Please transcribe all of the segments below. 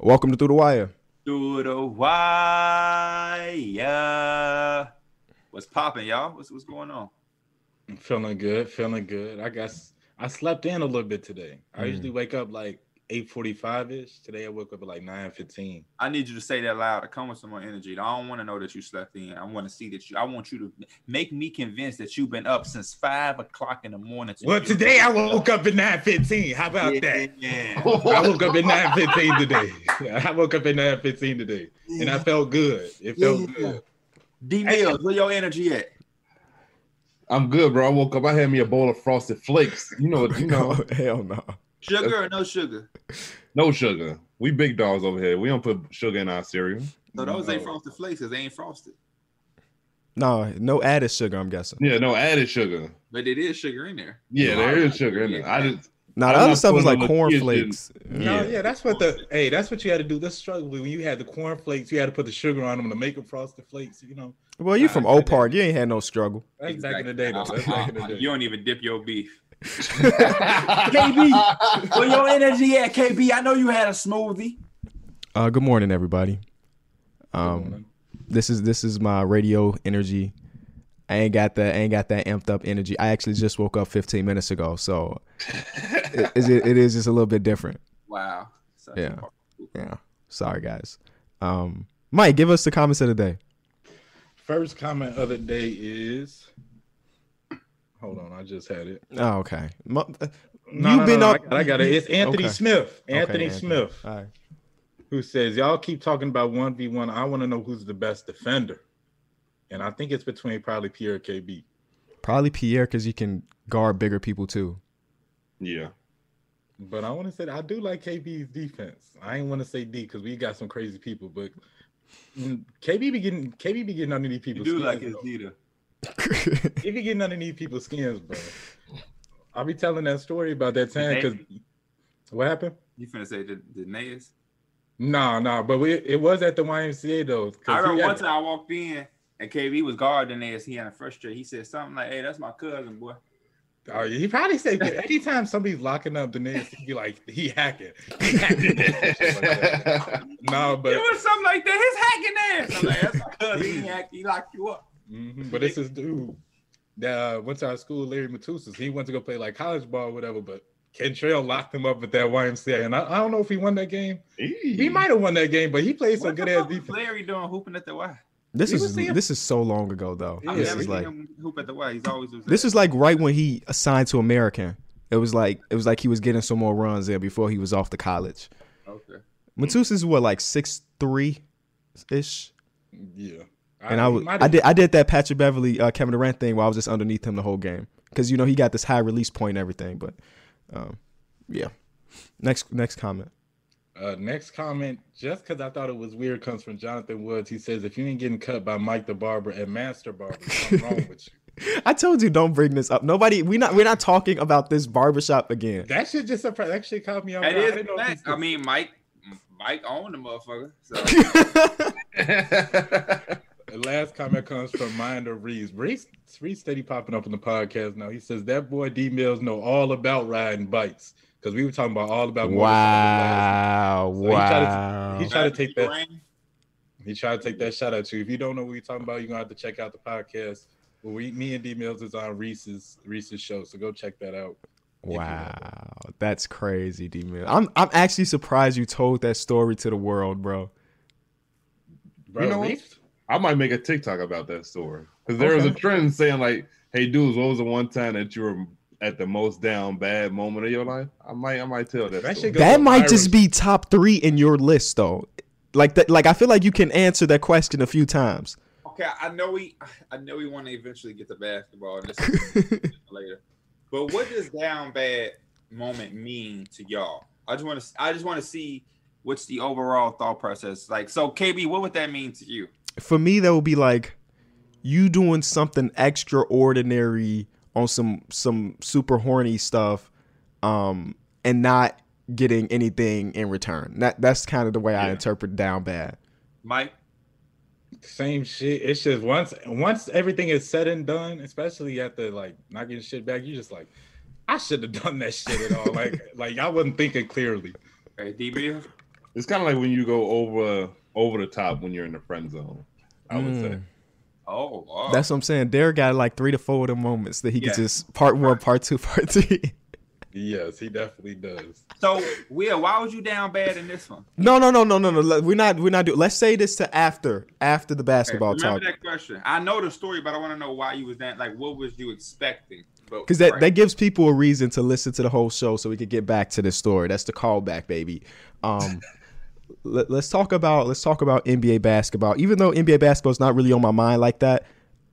Welcome to Through the Wire. Through the wire. What's popping, y'all? What's what's going on? I'm feeling good, feeling good. I guess I slept in a little bit today. I Mm. usually wake up like 8:45 ish. Today I woke up at like 9:15. I need you to say that loud. To come with some more energy. I don't want to know that you slept in. I want to see that you. I want you to make me convinced that you've been up since five o'clock in the morning. to Well, today I woke up at 9:15. How about Yeah, that? yeah. I woke up at 9:15 today. I woke up at 9:15 today, and I felt good. It felt Yeah. good. D Mills, where your energy at? I'm good, bro. I woke up. I had me a bowl of frosted flakes. You know, you know, Hell no. Sugar or no sugar? no sugar. We big dogs over here. We don't put sugar in our cereal. So those ain't frosted flakes because they ain't frosted. No, no added sugar, I'm guessing. Yeah, no added sugar. But it is sugar in there. Yeah, there is sugar in there. I just Now the other stuff is like no corn kids in- flakes. No, Yeah. yeah, that's what the hey, that's what you had to do. This struggle when you had the cornflakes, you had to put the sugar on them to make them frosted flakes. You know, Well, you from Nah, Oak Park. You ain't had no struggle. that's back in the day. Though. That's back in the day. You don't even dip your beef. KB. Where your energy at, KB? I know you had a smoothie. Uh, good morning, everybody. Um, this is this is my radio energy. I ain't got that. I ain't got that amped up energy. I actually just woke up 15 minutes ago, so it, it, it is just a little bit different. Wow. Such Yeah. Yeah. Sorry, guys. Um, Mike, give us the comments of the day. First comment of the day is. Hold on, I just had it. Oh, okay. Mo- uh, No, You've no, been no, up- I got, I got it. It's Anthony Okay. Smith. Okay, Anthony Smith, All right. who says, "Y'all keep talking about one v one. I want to know who's the best defender." And I think it's between probably Pierre and KB. Probably Pierre because you can guard bigger people too. Yeah. But I want to say I do like KB's defense. I ain't want to say D because we got some crazy people, but mm, KB be getting KB be getting underneath You people's do like his though. Dita. He be getting underneath people's skins, bro. I'll be telling that story about that time because what happened? You finna say the, the Nayas? No, no, but we, it was at the YMCA though. I remember had- one time I walked in and KB was guarding Nayas. He had a frustrated. He said something like, "Hey, that's my cousin, boy." Oh, he probably said that anytime somebody's locking up the niggas, he be like, he hacking. He hacking. Like no, but it was something like that. His hacking ass. I'm like, that's my cousin. He hacked. He locked you up. Mhm, But this is dude that uh, went to our school, Larry Matusas. He went to go play like college ball or whatever, but Kentrell locked him up at that YMCA. And I, I don't know if he won that game. He might have won that game, but he played some good ass fuck was defense. Larry doing hooping at the Y? This He is this is so long ago though. Yeah, I've this never is seen like him hoop at the Y. He's always was this is like right when he assigned to American. It was like it was like he was getting some more runs there before he was off to college. okay. Matus is what like six three ish, Yeah. And I, was I did I did that Patrick Beverley uh, Kevin Durant thing where I was just underneath him the whole game because you know he got this high release point and everything. But um, yeah, next next comment. Uh, next comment, just because I thought it was weird, comes from Jonathan Woods. He says, if you ain't getting cut by Mike the Barber and Master Barber, something wrong with you. I told you don't bring this up. Nobody we not we're not talking about this barbershop again. That shit just surprised. That shit caught me off That guard. I is didn't know if fact. I mean, Mike, Mike owned the motherfucker. So The last comment comes from Minder Reeves. Reeves, Reeves steady popping up on the podcast now. He says that boy D Mills know all about riding bikes because we were talking about all about motorcycles last wow, So he tried to- wow. he tried to take that. Rain. He tried to take that shot at you. If you don't know what you're talking about, you're gonna have to check out the podcast. Well, we, me and D Mills is on Reese's Reese's show, so go check that out. Wow, that's crazy, D Mill. I'm I'm actually surprised you told that story to the world, bro. Bro, You know what? Reeves, I might make a TikTok about that story because there was a trend saying like, "Hey, dudes, what was the one time that you were at the most down bad moment of your life?" I might, I might tell that. That story. That might viral. just be top three in your list, though. Like that, like I feel like you can answer that question a few times. Okay, I know we, I know we want to eventually get to basketball this later. But what does down bad moment mean to y'all? I just want to, I just want to see what's the overall thought process like. So, KB, what would that mean to you? For me, that would be like you doing something extraordinary on some some super horny stuff, um, and not getting anything in return. That that's kind of the way I interpret down bad. Mike, Same shit. It's just once once everything is said and done, especially after like not getting shit back, you just like, I should have done that shit at all. like like I wasn't thinking clearly. okay, D Bill, It's kind of like when you go over over the top when you're in the friend zone. I would say. Mm. Oh, wow. That's what I'm saying. Derek got like three to four of the moments that he Yeah. could just part one, part two, part three. Yes, he definitely does. so. Will, why was you down bad in this one? No, no, no, no, no, no. Let- We're not. We're not doing. Let's say this to after after the Okay, basketball remember talk that question. I know the story, but I want to know why you was that. Like, what was you expecting? Because that right. that gives people a reason to listen to the whole show so we could get back to the story. That's the callback, baby. Um, let, us talk about let's talk about NBA basketball. Even though NBA basketball is not really on my mind like that.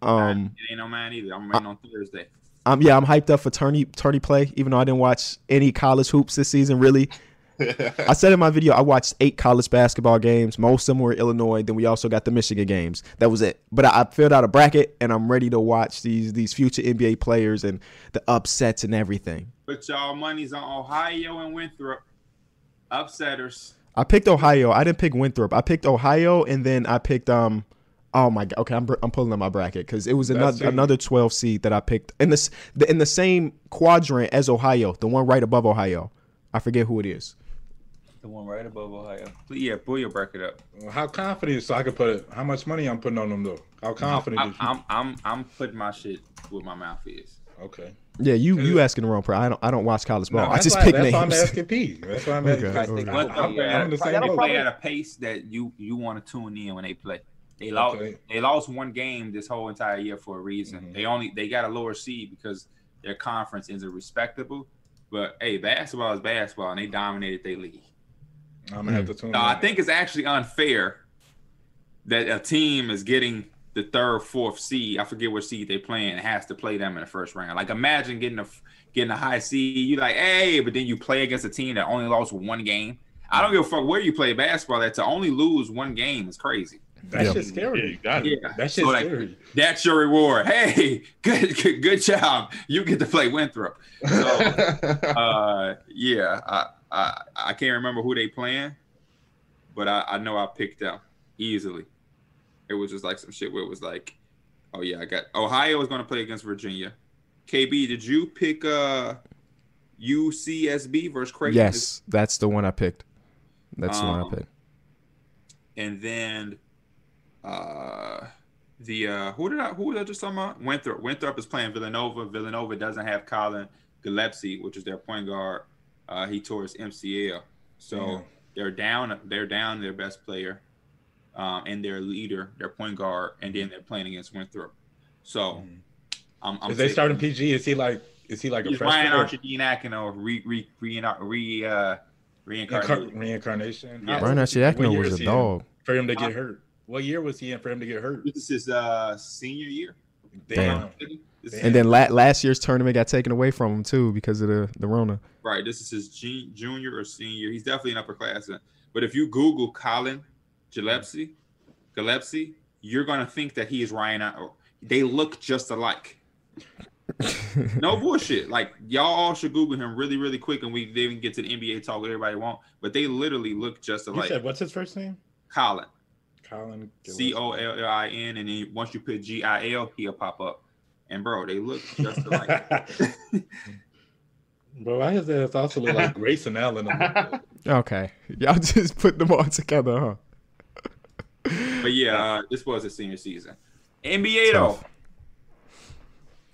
Um, it ain't no man either. I'm waiting on Thursday. um, yeah, I'm hyped up for tourney tourney play. Even though I didn't watch any college hoops this season, really. I said in my video I watched eight college basketball games. Most of them were Illinois. Then we also got the Michigan games. That was it. But I, I filled out a bracket and I'm ready to watch these these future NBA players and the upsets and everything. But y'all money's on Ohio and Winthrop. Upsetters. I picked Ohio. I didn't pick Winthrop. I picked Ohio and then I picked um. Oh my god. Okay, I'm I'm pulling up my bracket because it was another it. another 12 seed that I picked in this the, in the same quadrant as Ohio, the one right above Ohio. I forget who it is. The one right above Ohio. Yeah, pull your bracket up. How confident? So I could put it. How much money I'm putting on them though? How confident? I'm, is you? I'm, I'm, I'm putting my shit where my mouth is. Okay. Yeah, you you asking the wrong person. I don't I don't watch college ball. No, I just why, pick that's why I'm names. asking P. That's why I'm Okay. asking. Okay. Winthrop, I'm yeah, on the same they play at a pace that you you want to tune in when they play. They lost Okay. they lost one game this whole entire year for a reason. Mhm. They only they got a lower seed because their conference isn't respectable. But hey, basketball is basketball, and they dominated their league. I'm gonna have to tune. So in. I think it's actually unfair that a team is getting the third, fourth seed. I forget what seed they playing and has to play them in the first round. Like imagine getting a getting a high seed. You like, hey, but then you play against a team that only lost one game. I don't give a fuck where you play basketball. That to only lose one game is crazy. That's Yeah. shit's Yeah, you scary. got it. Yeah, That shit's So, like, scary. that's your reward. Hey, good, good, good job. You get to play Winthrop. So, uh, yeah, I, I I can't remember who they playing, but I, I know I picked them easily. It was just like some shit where it was like, oh yeah, I got Ohio was going to play against Virginia. KB, did you pick uh UCSB versus Creighton? Yes, that's the one I picked. That's the one I Um, picked. and then uh the uh who did I who did I just talking about? Winthrop. Winthrop is playing Villanova. Villanova doesn't have Collin Gillespie, which is their point guard. Uh he tore his MCL. So Yeah. they're down they're down their best player um and their leader, their point guard, and then they're playing against Winthrop. So Mhm. I'm, I'm Is they taking- starting PG? Is he like? Is he like a He's Ryan freshman? Archie or re re re, re uh reincarnated. Reincar- reincarnation. Yeah. Brian What Arcidiacono year was is a dog. for him to get hurt. What year was he in for him to get hurt? This is his uh senior year. Damn. This is And then la- last year's tournament got taken away from him too because of the the Rona. Right. This is his gen- junior or senior. He's definitely an upperclassman. But if you Google Collin Gillespie, Gillespie, you're gonna think that he is Ryan. Ar- They look just alike. No bullshit. Like y'all all should Google him really, really quick, and we they can get to the NBA talk what everybody want. But they literally look just You alike. said what's his first name? Collin, Collin. C O L L I N, and then once you put G I L, he'll pop up. And bro, they look just alike. Bro, why is that? It's also look like Grayson Allen. okay, y'all just put them all together, huh? But yeah, uh, this was his senior season. NBA though.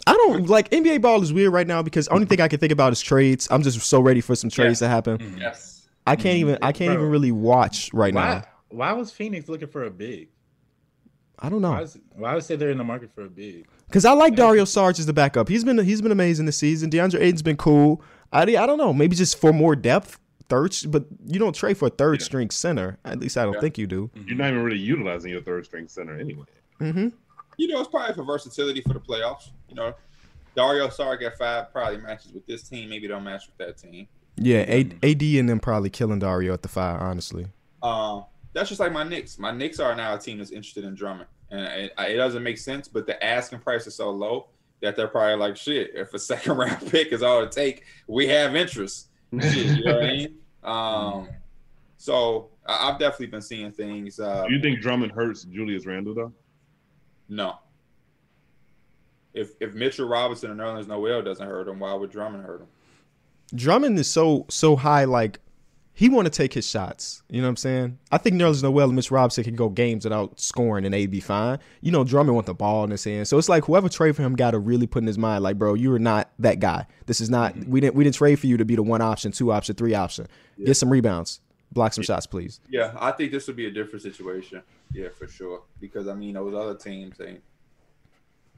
I don't like NBA ball is weird right now because only thing I can think about is trades. I'm just so ready for some trades to happen. Yes. I can't even I can't Bro. even really watch right why? now. Why was Phoenix looking for a big? I don't Why know is, why would say they're in the market for a big? because I like Dario Saric as the backup. He's been he's been amazing this season. DeAndre Ayton's been cool. I I don't know maybe just for more depth. Third, but you don't trade for a third Yeah. string center. At least I don't Yeah. think you do. You're not even really utilizing your third string center anyway. hmm You know, it's probably for versatility for the playoffs. You know, Dario Saric at five probably matches with this team. Maybe don't match with that team. Yeah, A- AD and them probably killing Dario at the five. Honestly, Um, that's just like my Knicks. My Knicks are now a team that's interested in Drummond, and it, it doesn't make sense. But the asking price is so low that they're probably like, "Shit, if a second round pick is all it take, we have interest." Shit, you know what I mean? Um, so I- I've definitely been seeing things. Uh, Do you think Drummond hurts Julius Randle though? No. If if Mitchell Robinson and Nerlens Noel doesn't hurt him, why would Drummond hurt him? Drummond is so so high like he want to take his shots. You know what I'm saying? I think Nerlens Noel and Mitch Robinson can go games without scoring and they'd be fine. You know, Drummond want the ball in his hand. So it's like whoever trade for him got to really put in his mind, like, bro, you are not that guy. This is not we didn't we didn't trade for you to be the one option, two option, three option. Yeah. Get some rebounds. Block some shots, please. Yeah, I think this would be a different situation. Yeah, for sure. Because I mean, those other teams ain't.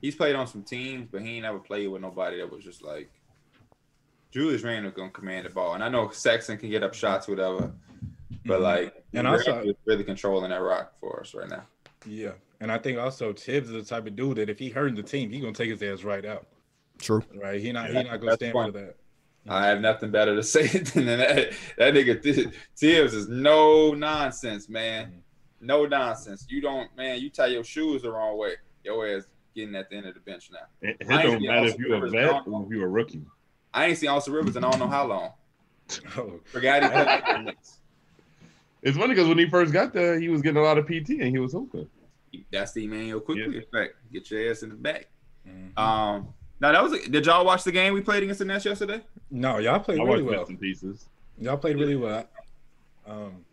He's played on some teams, but he ain't ever played with nobody that was just like. Julius Randle gonna command the ball, and I know Sexton can get up shots, whatever. But Mhm. like, And Randle also- really controlling that rock for us right now. Yeah, and I think also Tibbs is the type of dude that if he hurting the team, he gonna take his ass right out. True. Right? He not he not gonna stand fine. for that. I have nothing better to say than that. That nigga Tibbs is no nonsense, man. No nonsense. You don't, man. You tie your shoes the wrong way. Your ass getting at the end of the bench now. It, it don't matter if you're a vet or if you're a rookie. I ain't seen Austin Rivers in I don't know how long. Oh, Forgot he played for the Knicks. It's funny because when he first got there, he was getting a lot of PT and he was hooping. That's the Immanuel Quickley Yeah. effect. Get your ass in the back. mhm. Um, now that was. A, did y'all watch the game we played against the Nets yesterday? no, y'all played I really watched well. bits pieces. Y'all played really well. Um,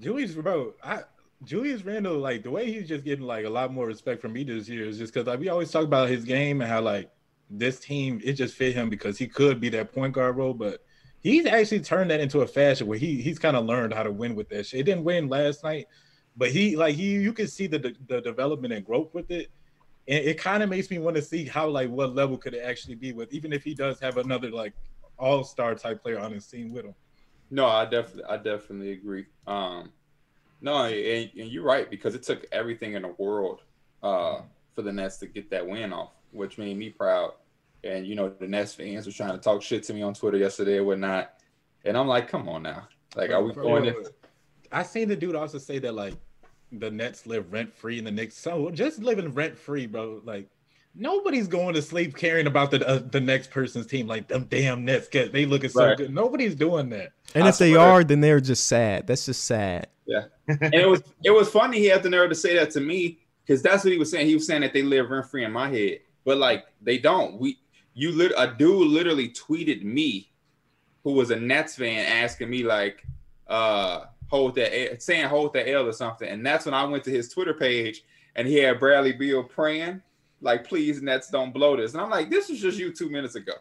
Julius, bro, I Julius Randle, like the way he's just getting like a lot more respect from me this year is just because like we always talk about his game and how like this team it just fit him because he could be that point guard role, but he's actually turned that into a fashion where he he's kind of learned how to win with that shit. It didn't win last night, but he like he you can see the the development and growth with it. And it kind of makes me want to see how like what level could it actually be with, even if he does have another like all star type player on his team with him. No, I definitely, I definitely agree. Um, no, and, and you're right because it took everything in the world uh, for the Nets to get that win off, which made me proud. And you know, the Nets fans were trying to talk shit to me on Twitter yesterday and whatnot, and I'm like, come on now, like, are we Bro, going? bro, in? I seen the dude also say that like the Nets live rent free in the Knicks. So just living rent free, bro. Like nobody's going to sleep caring about the uh, the next person's team. Like them damn Nets get they looking so Right. good. Nobody's doing that. And I if they swear. are, then they're just sad. That's just sad. Yeah, and it was, it was funny he had the nerve to say that to me because that's what he was saying. He was saying that they live rent free in my head, but like they don't. We, you, lit, a dude literally tweeted me, who was a Nets fan, asking me like, uh, hold that, saying hold that L or something, and that's when I went to his Twitter page and he had Bradley Beal praying. Like, please, Nets don't blow this. And I'm like, this was just you two minutes ago.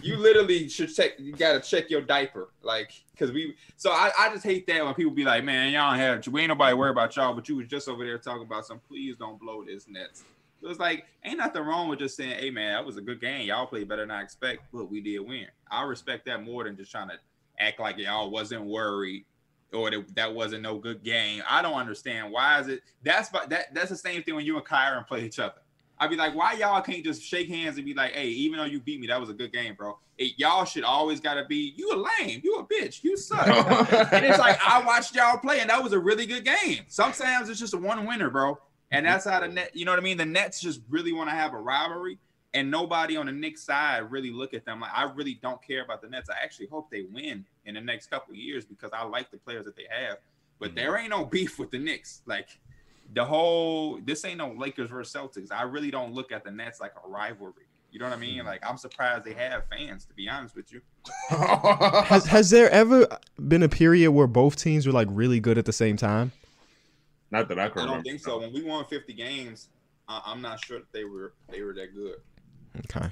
You literally should check. You gotta check your diaper, like, because we. So I, I just hate that when people be like, man, y'all have. We ain't nobody worry about y'all, but you was just over there talking about some. Please don't blow this Nets. So it's like, ain't nothing wrong with just saying, hey man, that was a good game. Y'all played better than I expect, but we did win. I respect that more than just trying to act like y'all wasn't worried or that, that wasn't no good game. I don't understand why is it. That's that that's the same thing when you and Kyron play each other. I'd be like, why y'all can't just shake hands and be like, hey, even though you beat me, that was a good game, bro. Hey, y'all should always gotta be, you a lame, you a bitch, you suck. and it's like I watched y'all play, and that was a really good game. Sometimes it's just a one winner, bro. And that's how the net, you know what I mean? The Nets just really want to have a rivalry, and nobody on the Knicks side really look at them like I really don't care about the Nets. I actually hope they win in the next couple of years because I like the players that they have. But mm-hmm. there ain't no beef with the Knicks. Like the whole this ain't no Lakers versus Celtics. I really don't look at the Nets like a rivalry. You know what I mean? Mm-hmm. Like I'm surprised they have fans, to be honest with you. Has has there ever been a period where both teams were like really good at the same time? Not that I can I don't think so. When we won 50 games, I- I'm not sure that they were they were that good. Okay.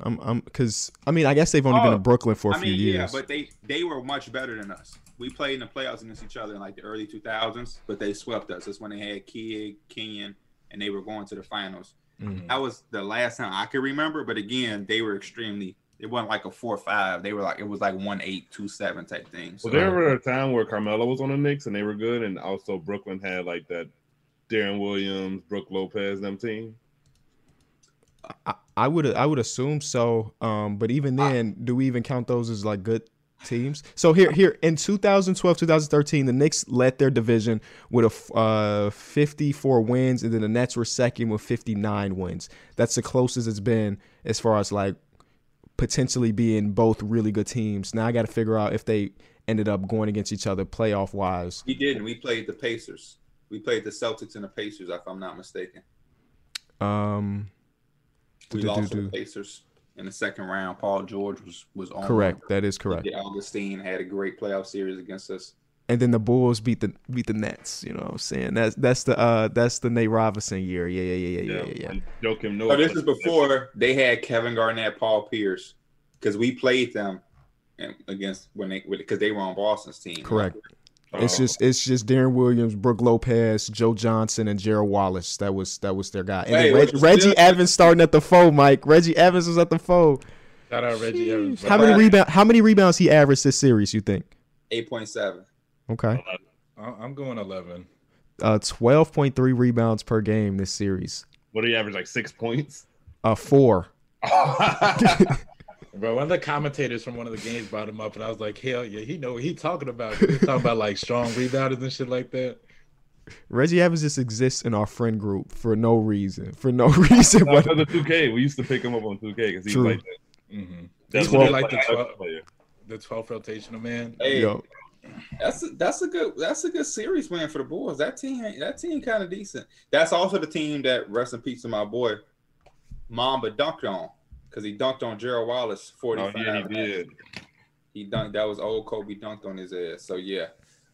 I'm I'm because I mean I guess they've only been Oh, in Brooklyn for a I few mean, years. yeah, but they they were much better than us. We played in the playoffs against each other in like the early 2000s, but they swept us. That's when they had Kidd, Kenyon, and they were going to the finals. Mhm. That was the last time I could remember. But again, they were extremely. It wasn't like a four or five. They were like it was like one eight two seven type thing. So Was there ever a time where Carmelo was on the Knicks and they were good, and also Brooklyn had like that Deron Williams, Brooke Lopez, them team? I, I would I would assume so. Um, but even then, do we even count those as like good teams? So here here in 2012 2013, the Knicks led their division with a uh 54 wins, and then the Nets were second with 59 wins. That's the closest it's been as far as like potentially being both really good teams. Now I got to figure out if they ended up going against each other playoff wise. we didn't. We played the Pacers. We played the Celtics and the Pacers, if I'm not mistaken. Um, We do, lost do. the Pacers in the second round. Paul George was was on. Correct. That is correct. Augustin had a great playoff series against us. And then the Bulls beat the beat the Nets. You know what I'm saying? That's that's the uh that's the Nate Robinson year. Yeah, yeah, yeah, yeah, yeah, yeah. and Joakim So this is before they had Kevin Garnett, Paul Pierce, because we played them against when they because they were on Boston's team. Correct. It's Oh. just it's just Deron Williams, Brooke Lopez, Joe Johnson, and Gerald Wallace. That was that was their guy. And Hey, Reg, you Reggie still- Evans starting at the foe, Mike. Reggie Evans was at the foe. Shout out Reggie Evans. How many Right. rebound? How many rebounds he averaged this series? You think? Eight point seven. Okay, I- I'm going 11. uh, twelve point three rebounds per game this series. what do you average? Like six points? Uh, four. Bro, one of the commentators from one of the games brought him up, and I was like, hell yeah, he know what he talking about. He talking about like strong rebounders and shit like that. Reggie Evans just exists in our friend group for no reason. For no reason. Because But of 2K, we used to pick him up on 2K because he True. was like that. Mm-hmm. That's Twelve- like the like twelve- player. The 12th rotational man. Hey, yo, that's a, that's a good that's a good series win for the Bulls. That team that team kind of decent. That's also the team that rest in peace to my boy Mamba dunked on because he dunked on Gerald Wallace forty Oh five. yeah, he did. He dunked. That was old Kobe dunked on his ass. So yeah,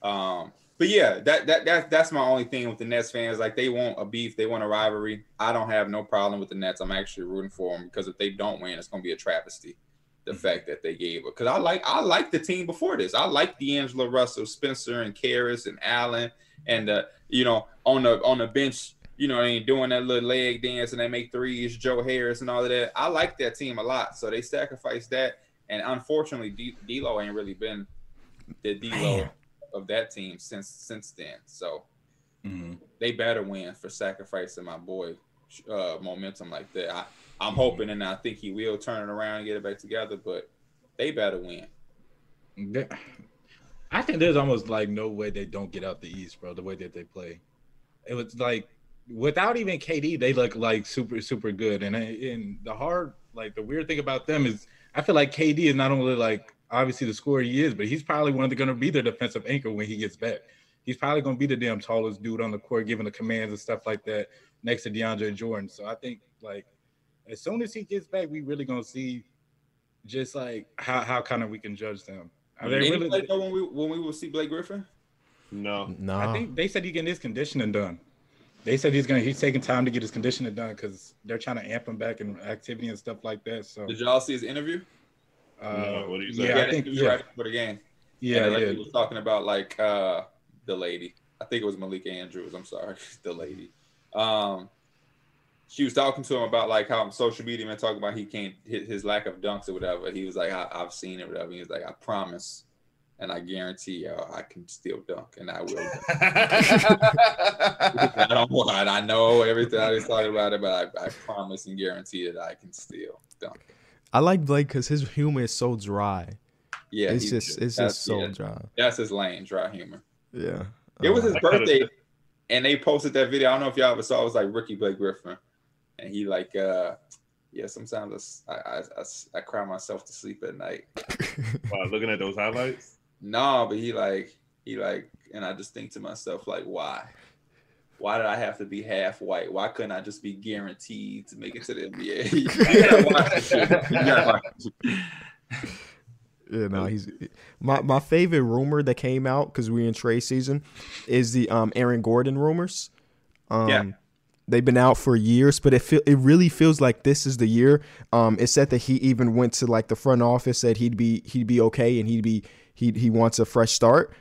um, but yeah, that that that that's my only thing with the Nets fans. Like they want a beef, they want a rivalry. I don't have no problem with the Nets. I'm actually rooting for them because if they don't win, it's gonna be a travesty. The fact that they gave it because I like I like the team before this. I like D'Angelo Russell, Spencer, and Caris and Allen, and uh, you know on the on the bench. You know, they ain't doing that little leg dance and they make threes, Joe Harris and all of that. I like that team a lot. So they sacrificed that. And unfortunately, D- D'Lo ain't really been the D'Lo Man. of that team since since then. So Mm-hmm. they better win for sacrificing my boy uh, momentum like that. I, I'm hoping and I think he will turn it around and get it back together, but they better win. I think there's almost like no way they don't get out the East, bro. The way that they play, it was like without even KD, they look like super super good. And and the hard like the weird thing about them is I feel like KD is not only like obviously the scorer he is, but he's probably one of the going to be their defensive anchor when he gets back. He's probably going to be the damn tallest dude on the court, giving the commands and stuff like that next to DeAndre Jordan. So I think like as soon as he gets back, we really gonna see just like how how kind of we can judge them. Are they really? play when we when we will see Blake Griffin? No. no. I think they said he getting his conditioning done. They said he's gonna he's taking time to get his conditioning done because they're trying to amp him back in activity and stuff like that. So Did y'all see his interview? uh, No, what do you say? Yeah, I think interview yeah, right before the game. yeah, and the yeah. lady was talking about like uh the lady. I think it was Malika Andrews. I'm sorry, the lady. Um, she was talking to him about like how on social media man talking about he can't hit his lack of dunks or whatever. He was like, I, I've seen it, whatever. He was like, I promise, and I guarantee y'all, I can still dunk, and I will. I don't want. I know everything I was talking about it, but I, I promise and guarantee that I can still dunk. I like Blake because his humor is so dry. Yeah, it's he's- just it's just so yeah, dry. that's his lane, dry humor. Yeah. It was Uh, his I birthday, and they posted that video. I don't know if y'all ever saw. It was like Ricky Blake Griffin, and he like, uh yeah. Sometimes I I, I, I cry myself to sleep at night. Wow, looking at those highlights. No, but he like he like, and I just think to myself like, why? Why did I have to be half white? Why couldn't I just be guaranteed to make it to the NBA? You gotta watch that shit. You gotta watch that shit. Yeah, no, he's my my favorite rumor that came out because we're in trade season is the um Aaron Gordon rumors. Um, Yeah. They've been out for years, but it feel it really feels like this is the year. Um, it said that he even went to like the front office, said he'd be he'd be okay, and he'd be he he wants a fresh start.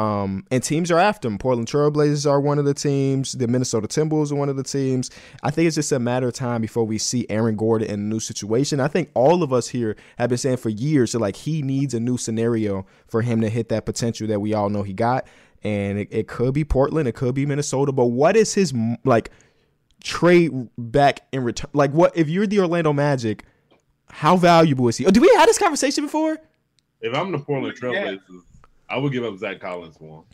Um, and teams are after him. Portland Trailblazers are one of the teams. The Minnesota Timberwolves are one of the teams. I think it's just a matter of time before we see Aaron Gordon in a new situation. I think all of us here have been saying for years that like he needs a new scenario for him to hit that potential that we all know he got. And it, it could be Portland, it could be Minnesota. But what is his like trade back in return? Like what if you're the Orlando Magic? How valuable is he? Oh, did we have this conversation before? If I'm the Portland Yeah. Trailblazers, I would give up Zach Collins for him.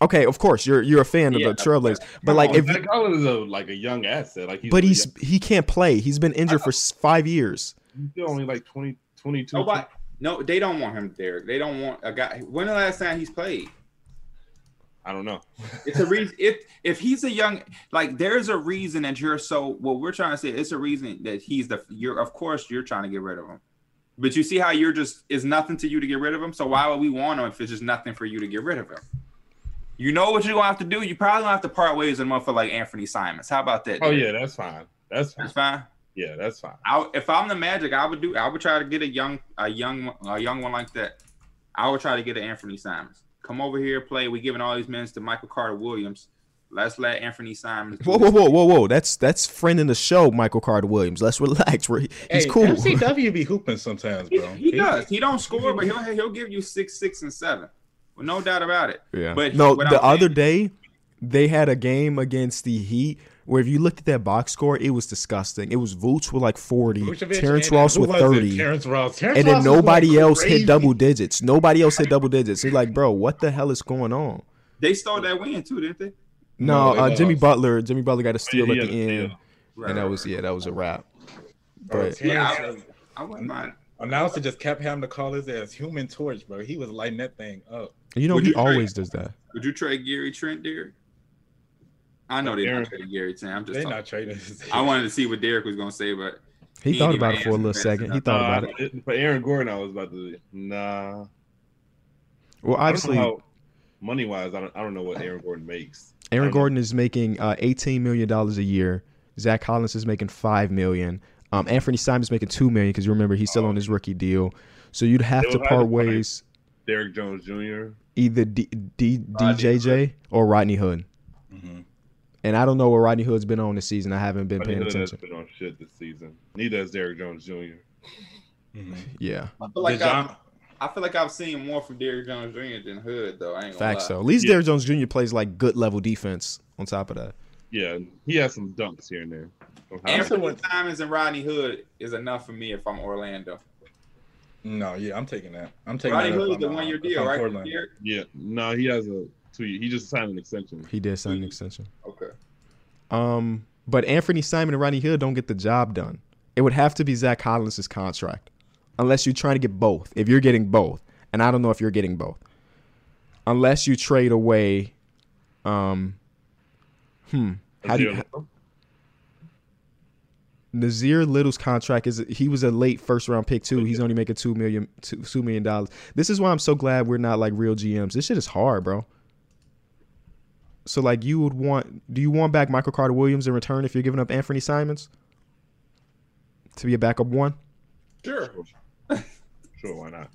Okay, of course you're you're a fan Yeah, of the Trailblazers, but Come like on, if Zach Collins is a like a young asset, like he's but he's young- he can't play. He's been injured for five years. he's still only like 20, 22. Nobody, no, they don't want him, Derek. They don't want a guy. When the last time he's played? I don't know. It's a reason. If if he's a young, like, there's a reason that you're so. What we're trying to say, it's a reason that he's the. You're of course you're trying to get rid of him, but you see how you're just is nothing to you to get rid of him. So why would we want him if it's just nothing for you to get rid of him? You know what you're gonna have to do. You probably gonna have to part ways with a for like Anthony Simons. How about that? Oh yeah, that's fine. That's fine. that's fine. Yeah, that's fine. I, if I'm the Magic, I would do. I would try to get a young, a young, a young one like that. I would try to get an Anthony Simons. Come over here, play. We giving all these minutes to Michael Carter Williams. Let's let Anthony Simons. Whoa, whoa, whoa, whoa, whoa! That's that's friend in the show, Michael Carter Williams. Let's relax. We're- He's Hey, cool. MCW be hooping sometimes, He, bro. he does. He don't score, but he'll he'll give you six, six, and seven, with no doubt about it. Yeah. But no, the I'm other saying- day they had a game against the Heat where if you looked at that box score, it was disgusting. It was Vooch with like 40, Vucevic Terrence Ross with was 30, Terrence Ross. Terrence and then Ross nobody going else crazy. hit double digits. Nobody else hit double digits. He's like, bro, what the hell is going on? They stole that win too, didn't they? No, No, uh, Jimmy. Butler. Jimmy Butler got a steal He at the end, steal. and that was yeah, that was a wrap. But Yeah, Terrence- I wouldn't mind. Announcer just kept having to call his ass Human Torch, bro. He was lighting that thing up. you know Would he you trade- always does that. Would you trade Gary Trent, Derek? I know they're Aaron- not trading Gary Trent. I'm just. They talking. not trading. I wanted to see what Derek was gonna say, but He He thought about it for a little second. He thought Nah, about it. it- For Aaron Gordon, I was about to nah. Well, obviously, money wise, I don't, I don't know what Aaron Gordon makes. Aaron I don't know. Gordon is making uh, eighteen million dollars a year. Zach Collins is making five million. Um, Anthony Simons making two million because you remember he's still on his rookie deal. So you'd have They to would have part ways Derrick Jones Jr. either D, D, Rodney DJJ or Rodney Hood. Mhm. And I don't know what Rodney Hood's been on this season. I haven't been Buddy paying Hood has attention. been on shit this season. Neither has Derrick Jones Jr. Mhm. Yeah, I feel like I've, John- I feel like I've seen more from Derrick Jones Jr. than Hood, though. I ain't gonna facts. lie. So at least Yeah. Derrick Jones Jr. plays like good level defense. On top of that, Yeah, he has some dunks here and there. From how- Answer Anthony what- Simons and Rodney Hood is enough for me if I'm Orlando. No, yeah, I'm taking that. I'm taking Rodney that. if Hood's I'm, the one year deal, right? Portland. Yeah, no, he has a two. He just signed an extension. he did sign an extension. Okay. Um, but Anthony Simon and Ronnie Hill don't get the job done. It would have to be Zach Collins' contract, unless you're trying to get both. If you're getting both, and I don't know if you're getting both, unless you trade away. Um, hmm. How do you, Nassir Little's contract is he was a late first round pick too. He's only making two million two, two million dollars. This is why I'm so glad we're not like real GMs. This shit is hard, bro. So like you would want do you want back Michael Carter Williams in return if you're giving up Anthony Simons to be a backup one? Sure. Sure, why not?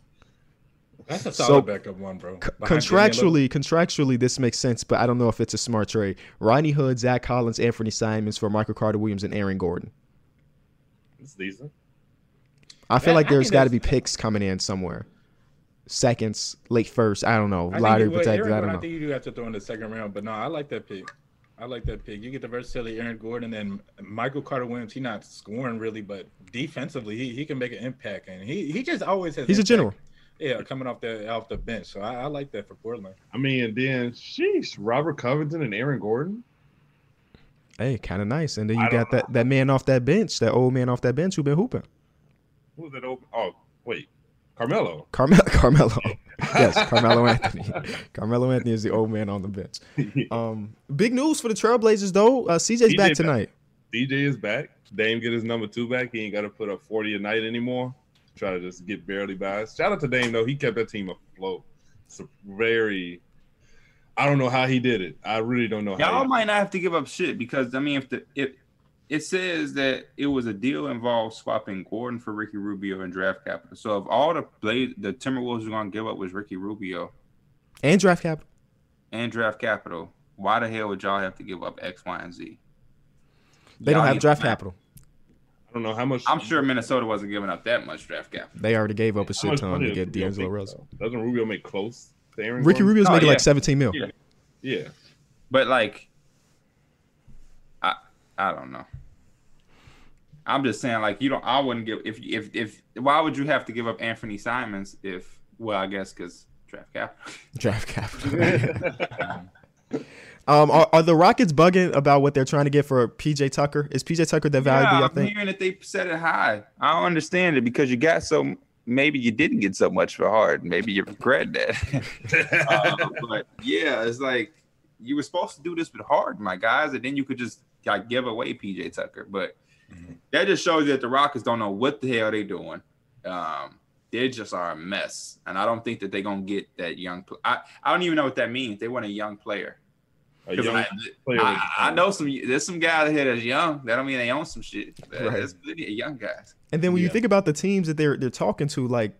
That's a So- solid backup one, bro. C- Behind contractually, Lillard. contractually, this makes sense, but I don't know if it's a smart trade. Rodney Hood, Zach Collins, Anthony Simons for Michael Carter Williams and Aaron Gordon. It's decent. I feel Yeah, like I there's think got to be picks coming in somewhere. Seconds, late first. I don't know. I Lottery you- protected. Aaron I don't know. I know. think you do have to throw in the second round, but no, I like that pick. I like that pick. You get the versatility, Aaron Gordon, and Michael Carter Williams. He's not scoring really, but defensively, he, he can make an impact, and he, he just always has. He's a general. Yeah, coming off the off the bench, so I, I like that for Portland. I mean, and then sheesh, Robert Covington and Aaron Gordon. Hey, kind of nice. And then I you got don't that, that man off that bench, that old man off that bench who been hooping. Who's that open? Oh, wait, Carmelo. Carmelo. Carmelo. yes, Carmelo Anthony. Carmelo Anthony is the old man on the bench. Um, big news for the Trailblazers though. Uh, CJ's CJ back back. tonight. DJ is back. Dame get his number two back. He ain't got to put up forty a night anymore. Try to just get barely by. Shout out to Dame though. He kept that team afloat. It's a very. I don't know how he did it. I really don't know how. Y'all might not have to give up shit because I mean, if the if it says that it was a deal involved swapping Gordon for Ricky Rubio and draft capital. So if all the Blaze, the Timberwolves were gonna give up was Ricky Rubio And draft capital. and draft capital, why the hell would y'all have to give up X, Y, and Z? They don't have draft capital. I don't know how much. I'm sure Minnesota wasn't giving up that much draft capital. They already gave up a shit ton to get D'Angelo Russell. though? Doesn't Rubio make close? to Aaron Ricky Gordon? Rubio's Oh, making yeah. like 17 mil. Yeah. Yeah. But like, I I don't know. I'm just saying, like, you don't. I wouldn't give if if if. Why would you have to give up Anthony Simons if? Well, I guess because draft capital. Draft capital. um, are, are the Rockets bugging about what they're trying to get for PJ Tucker? Is PJ Tucker that valuable? yeah, I I'm think. hearing that they set it high. I don't understand it because you got so maybe you didn't get so much for Harden. Maybe you regret that. uh, but yeah, it's like you were supposed to do this with Harden, my guys, and then you could just like give away PJ Tucker. But mm-hmm. that just shows that the Rockets don't know what the hell they're doing. Um, they just are a mess, and I don't think that they're gonna get that young. Pl- I I don't even know what that means. They want a young player. A young I, player. I, I, know some. There's some guys here that's young. That don't mean they own some shit. Right. There's plenty of young guys. And then when yeah. you think about the teams that they're they're talking to, like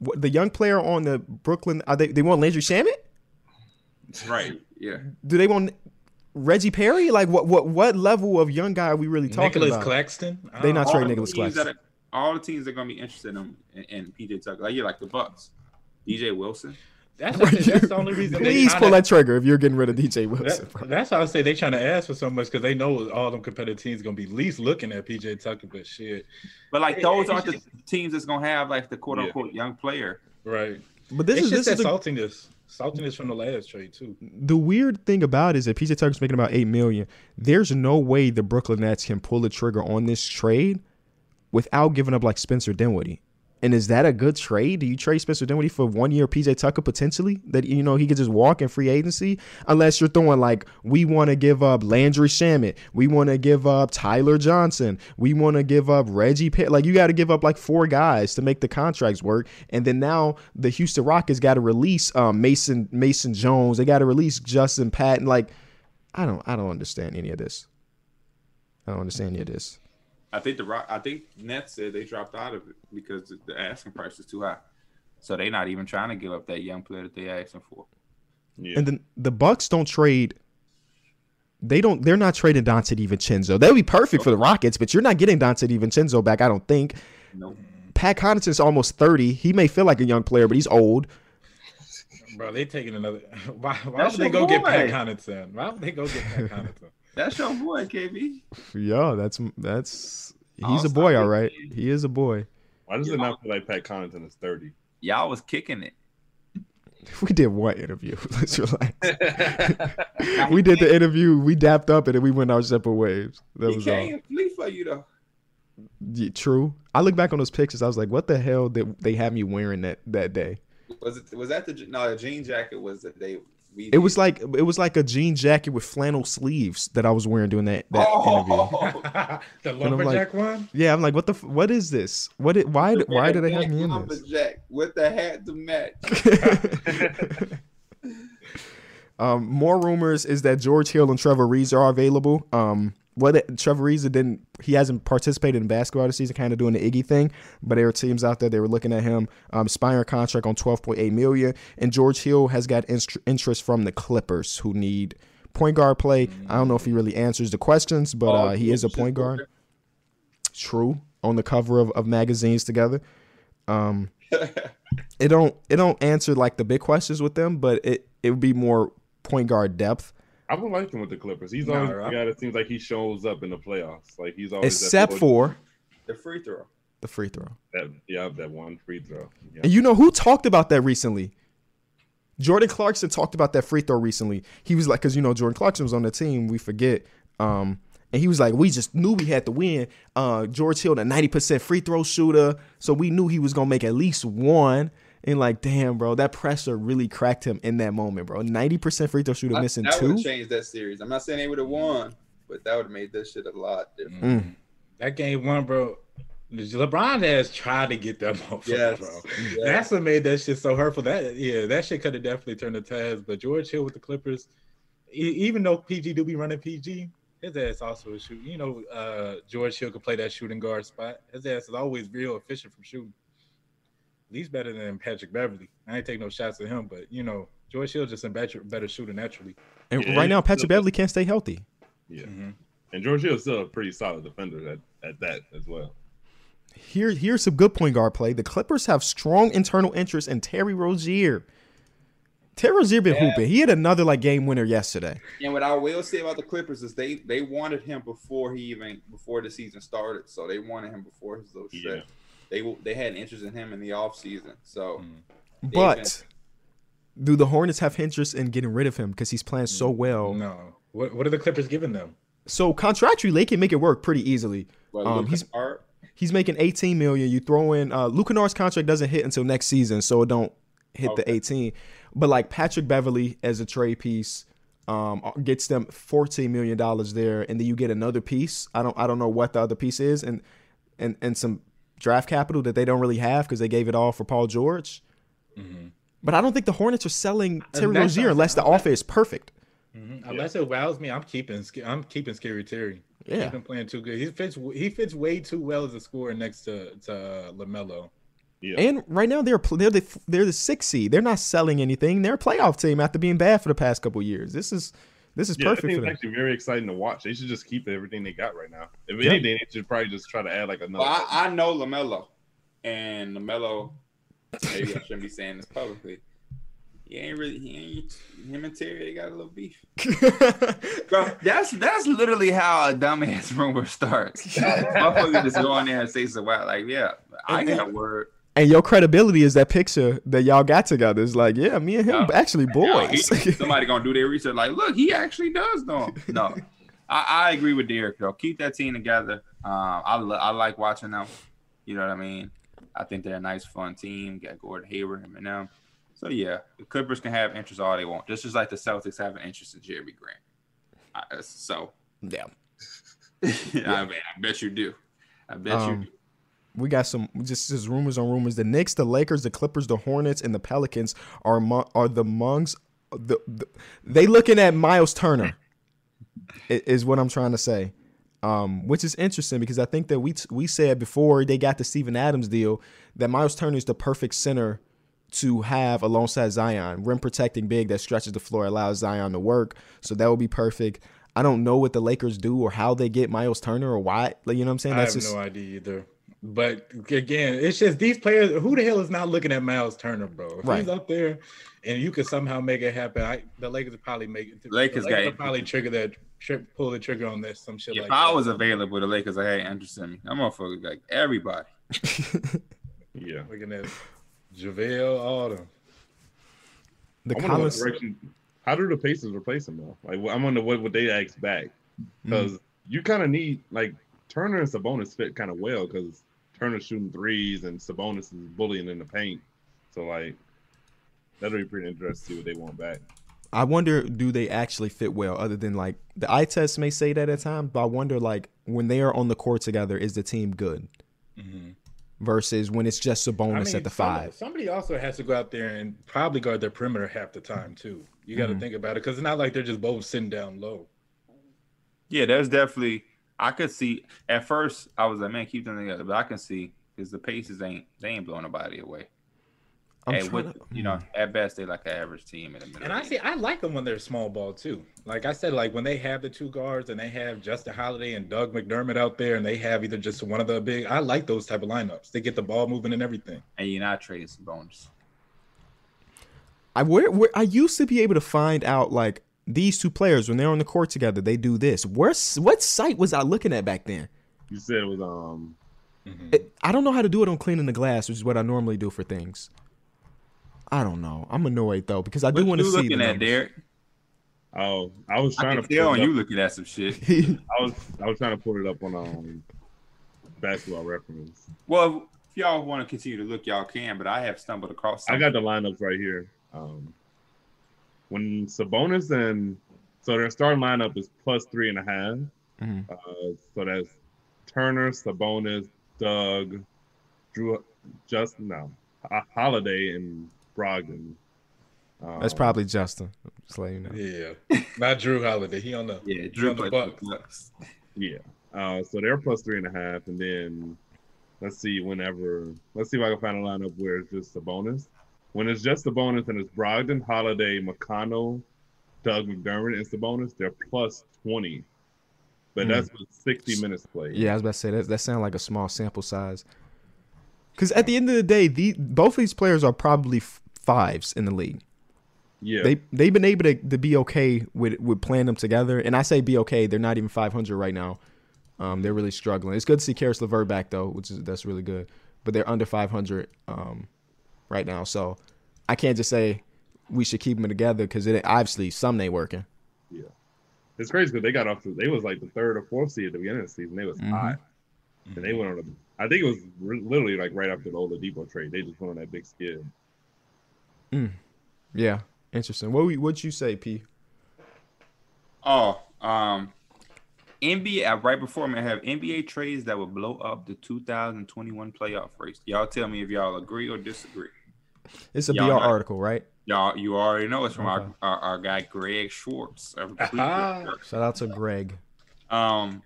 the young player on the Brooklyn, are they they want Landry Shamet? Right. Yeah. Do they want Reggie Perry? Like what what what level of young guy are we really talking about? Nicolas about? Claxton? They not trading Nicolas Claxton. Are, all the teams that are gonna be interested in, in, in PJ Tucker. Like you like the Bucks, DJ Wilson. That's, that's the only reason. Please pull to, that trigger if you're getting rid of DJ Wilson. That, that's how I say they trying to ask for so much because they know all them competitive teams gonna be least looking at PJ Tucker, but shit. But like those aren't the teams that's gonna have like the quote unquote yeah. young player, right? But this it's is just this that is saltiness. Saltiness from the last trade too. The weird thing about it is that PJ Tucker's making about eight million. There's no way the Brooklyn Nets can pull the trigger on this trade without giving up like Spencer Dinwiddie. And is that a good trade? Do you trade Spencer Dinwiddie for one year PJ Tucker potentially? That you know he could just walk in free agency? Unless you're throwing like we want to give up Landry Shamet, we want to give up Tyler Johnson, we want to give up Reggie Pitt. Like you got to give up like four guys to make the contracts work. And then now the Houston Rockets got to release um, Mason Mason Jones. They got to release Justin Patton. Like I don't I don't understand any of this. I don't understand any of this. I think the Rock. I think Nets said they dropped out of it because the asking price is too high. So they're not even trying to give up that young player that they asking for. Yeah. And then the Bucks don't trade. They don't. They're not trading Donte DiVincenzo. That would be perfect for the Rockets, but you're not getting Donte DiVincenzo back. I don't think. Nope. Pat Connaughton's almost thirty. He may feel like a young player, but he's old. Bro, they taking another. Why, why would they go boy. get Pat Connaughton? Why would they go get Pat Connaughton? That's your boy, KB. Yeah, that's that's he's a boy, all right. He is a boy. Why does it not feel like Pat Connaughton is thirty? Y'all was kicking it. We did one interview. Let's relax. we did the interview. We dapped up and then we went our separate ways. That he was can't all. for you though. Yeah, true. I look back on those pictures. I was like, "What the hell did they have me wearing that that day?" Was it was that the no the jean jacket was the day we it was like it was like a jean jacket with flannel sleeves that I was wearing during that, that oh. interview. the lumberjack like, one. Yeah, I'm like, what the? What is this? What? It, why? The why did they have me in this? Lumberjack with the hat to match. um, more rumors is that George Hill and Trevor Ariza are available. Um, what Trevor Ariza didn't he hasn't participated in basketball this season, kind of doing the Iggy thing. But there were teams out there they were looking at him, um, expiring contract on twelve point eight million, and George Hill has got interest from the Clippers who need point guard play. I don't know if he really answers the questions, but uh, he is a point guard. True, on the cover of, of magazines together. Um, it don't it don't answer like the big questions with them, but it it would be more point guard depth. I would like him with the Clippers. He's always the guy that seems like he shows up in the playoffs. Like he's always except for the free throw. The free throw. That, yeah, that one free throw. Yeah. And you know who talked about that recently? Jordan Clarkson talked about that free throw recently. He was like, because you know Jordan Clarkson was on the team. We forget. Um, and he was like, we just knew we had to win. Uh, George Hill, a ninety percent free throw shooter, so we knew he was gonna make at least one. And like, damn, bro, that pressure really cracked him in that moment, bro. Ninety percent free throw shooter I, missing that two. That would changed that series. I'm not saying they would have won, but that would have made this shit a lot different. Mm. That game one, bro. LeBron has tried to get them off, yes. bro. Yes. That's what made that shit so hurtful. That yeah, that shit could have definitely turned the test. But George Hill with the Clippers, even though PG do be running PG, his ass also is shooting. You know, uh, George Hill could play that shooting guard spot. His ass is always real efficient from shooting least better than Patrick Beverley. I ain't take no shots at him, but you know, George Hill just a better better shooter naturally. And yeah, right now, Patrick Beverley can't stay healthy. Yeah, mm-hmm. and George Hill's still a pretty solid defender at, at that as well. Here, here's some good point guard play. The Clippers have strong internal interest in Terry Rozier. Terry Rozier been yeah. hooping. He had another like game winner yesterday. And what I will say about the Clippers is they they wanted him before he even before the season started. So they wanted him before his little stretch. Yeah they they had interest in him in the off season. So, mm. but been... do the Hornets have interest in getting rid of him because he's playing so well? No. What What are the Clippers giving them? So contractually, they can make it work pretty easily. um, he's he's making 18 million. You throw in uh, Luke Kennard's contract doesn't hit until next season, so it don't hit the 18. But like Patrick Beverley as a trade piece um, gets them 14 million dollars there, and then you get another piece. I don't I don't know what the other piece is, and and and some draft capital that they don't really have because they gave it all for Paul George. But I don't think the Hornets are selling Terry that's Rozier unless the saying. offer is perfect. Mhm. Unless it wows me, I'm keeping. I'm keeping Scary Terry. Yeah. He's been playing too good. He fits. He fits way too well as a scorer next to to uh, Lamelo. Yeah. And right now they're they're the they're the sixth seed. They're not selling anything. They're a playoff team after being bad for the past couple years. This is this is Yeah, that perfect for team's them. actually very exciting to watch. They should just keep everything they got right now. If Yeah. anything, they should probably just try to add like another. Well, I, I know Lamelo, and Lamelo. Maybe I shouldn't be saying this publicly. He ain't really. He ain't. Him and Terry they got a little beef. Bro, that's that's literally how a dumbass rumor starts. Motherfucker just go in there and say some wild like, yeah, I got a word. And your credibility is that picture that y'all got together. It's like, yeah, me and him Yeah. actually Yo, he- boys. somebody gonna do their research. Like, look, he actually does know. him. No, I, I agree with Derek though. Keep that team together. Um, I lo- I like watching them. You know what I mean? I think they're a nice, fun team. Got Gordon Hayward, him and them. So yeah, the Clippers can have interest all they want. Just as like the Celtics have an interest in Jerami Grant. So yeah. I, mean, I bet you do. I bet Um, you do. We got some just, just rumors on rumors. The Knicks, the Lakers, the Clippers, the Hornets, and the Pelicans are among, are the mongs. The, the they looking at Miles Turner is what I'm trying to say. Um, which is interesting because I think that we we said before they got the Steven Adams deal that Miles Turner is the perfect center to have alongside Zion, rim protecting big that stretches the floor, allows Zion to work. So that would be perfect. I don't know what the Lakers do or how they get Miles Turner or why. Like, you know what I'm saying? I have just no idea either. But again, it's just these players. Who the hell is not looking at Miles Turner, bro? If Right. he's up there, and you could somehow make it happen, I, the Lakers would probably make it. Lakers the got would probably trigger that trip, pull the trigger on this, some shit If like I that. was available, the Lakers I had interest in me. I'm motherfucker like everybody. yeah. looking at JaVale, all them. the I wonder what Collins. direction. How do the Pacers replace him though? Like, I'm wonder what would they ask back hmm. because you kind of need like Turner and Sabonis fit kind of well because Turner's shooting threes and Sabonis is bullying in the paint. So like, that'll be pretty interesting to see what they want back. I wonder, do they actually fit well? Other than like the eye test may say that at times, but I wonder, like when they are on the court together, is the team good? Versus when it's just Sabonis at the some- five. Somebody also has to go out there and probably guard their perimeter half the time too. You got to Mm-hmm. think about it because it's not like they're just both sitting down low. Yeah, that's definitely. I could see. At first, I was like, man, keep them together, but I can see because the Pacers ain't they ain't blowing nobody away. I'm Hey, with, to- you know, at best they like an average team in the middle. And I see, I like them when they're small ball too. Like I said, like when they have the two guards and they have Justin Holiday and Doug McDermott out there, and they have either just one of the big. I like those type of lineups. They get the ball moving and everything. and you're not trading Sabonis. I where, where I used to be able to find out like these two players when they're on the court together, they do this. Where's what site was I looking at back then? You said it was um. It, I don't know how to do it on cleaning the glass, which is what I normally do for things. I don't know. I'm annoyed though because I do want to see looking the at. Derek? Oh, I was I trying can to tell pull when it you looking at some shit. I was I was trying to pull it up on um basketball reference. Well, if y'all want to continue to look, y'all can, but I have stumbled across. I got the lineups right here. Um, when Sabonis and so their starting lineup is plus three and a half. Mhm. Uh, so that's Turner, Sabonis, Doug, Drew, just no, Ho- Holiday, and Brogdon. Um, That's probably Justin. Just letting you know. Yeah, not Jrue Holiday. He on the yeah, Jrue on the Bucks. Bucks. yeah. Uh, so they're plus three and a half, and then let's see whenever let's see if I can find a lineup where it's just Sabonis. When it's just the bonus and it's Brogdon, Holiday, McConnell, Doug McDermott, and Sabonis, they're plus twenty. But Hmm. that's with sixty minutes played. Yeah, I was about to say that. That sounds like a small sample size. Because at the end of the day, the both of these players are probably f- fives in the league. yeah. They they've been able to, to be okay with with playing them together, and I say be okay. They're not even 500 right now. Um, they're really struggling. It's good to see Caris LeVert back though, which is that's really good. But they're under 500 um, right now, so I can't just say we should keep them together because it obviously some ain't working. Yeah. It's crazy because they got off to they was like the third or fourth seed at the beginning of the season. They was Mhm. hot. And they went on a I think it was re- literally like right after the Oladipo trade. They just went on that big skid. Mm. Yeah, interesting. What would you say, P? Oh, um, NBA uh, right before me, I have NBA trades that would blow up the 2021 playoff race. Y'all tell me if y'all agree or disagree. It's a Y'all BR not- article, right? Y'all, you already know it's from Okay. our, our our guy Greg Swartz. of. Cleveland. Shout out to Greg. Um,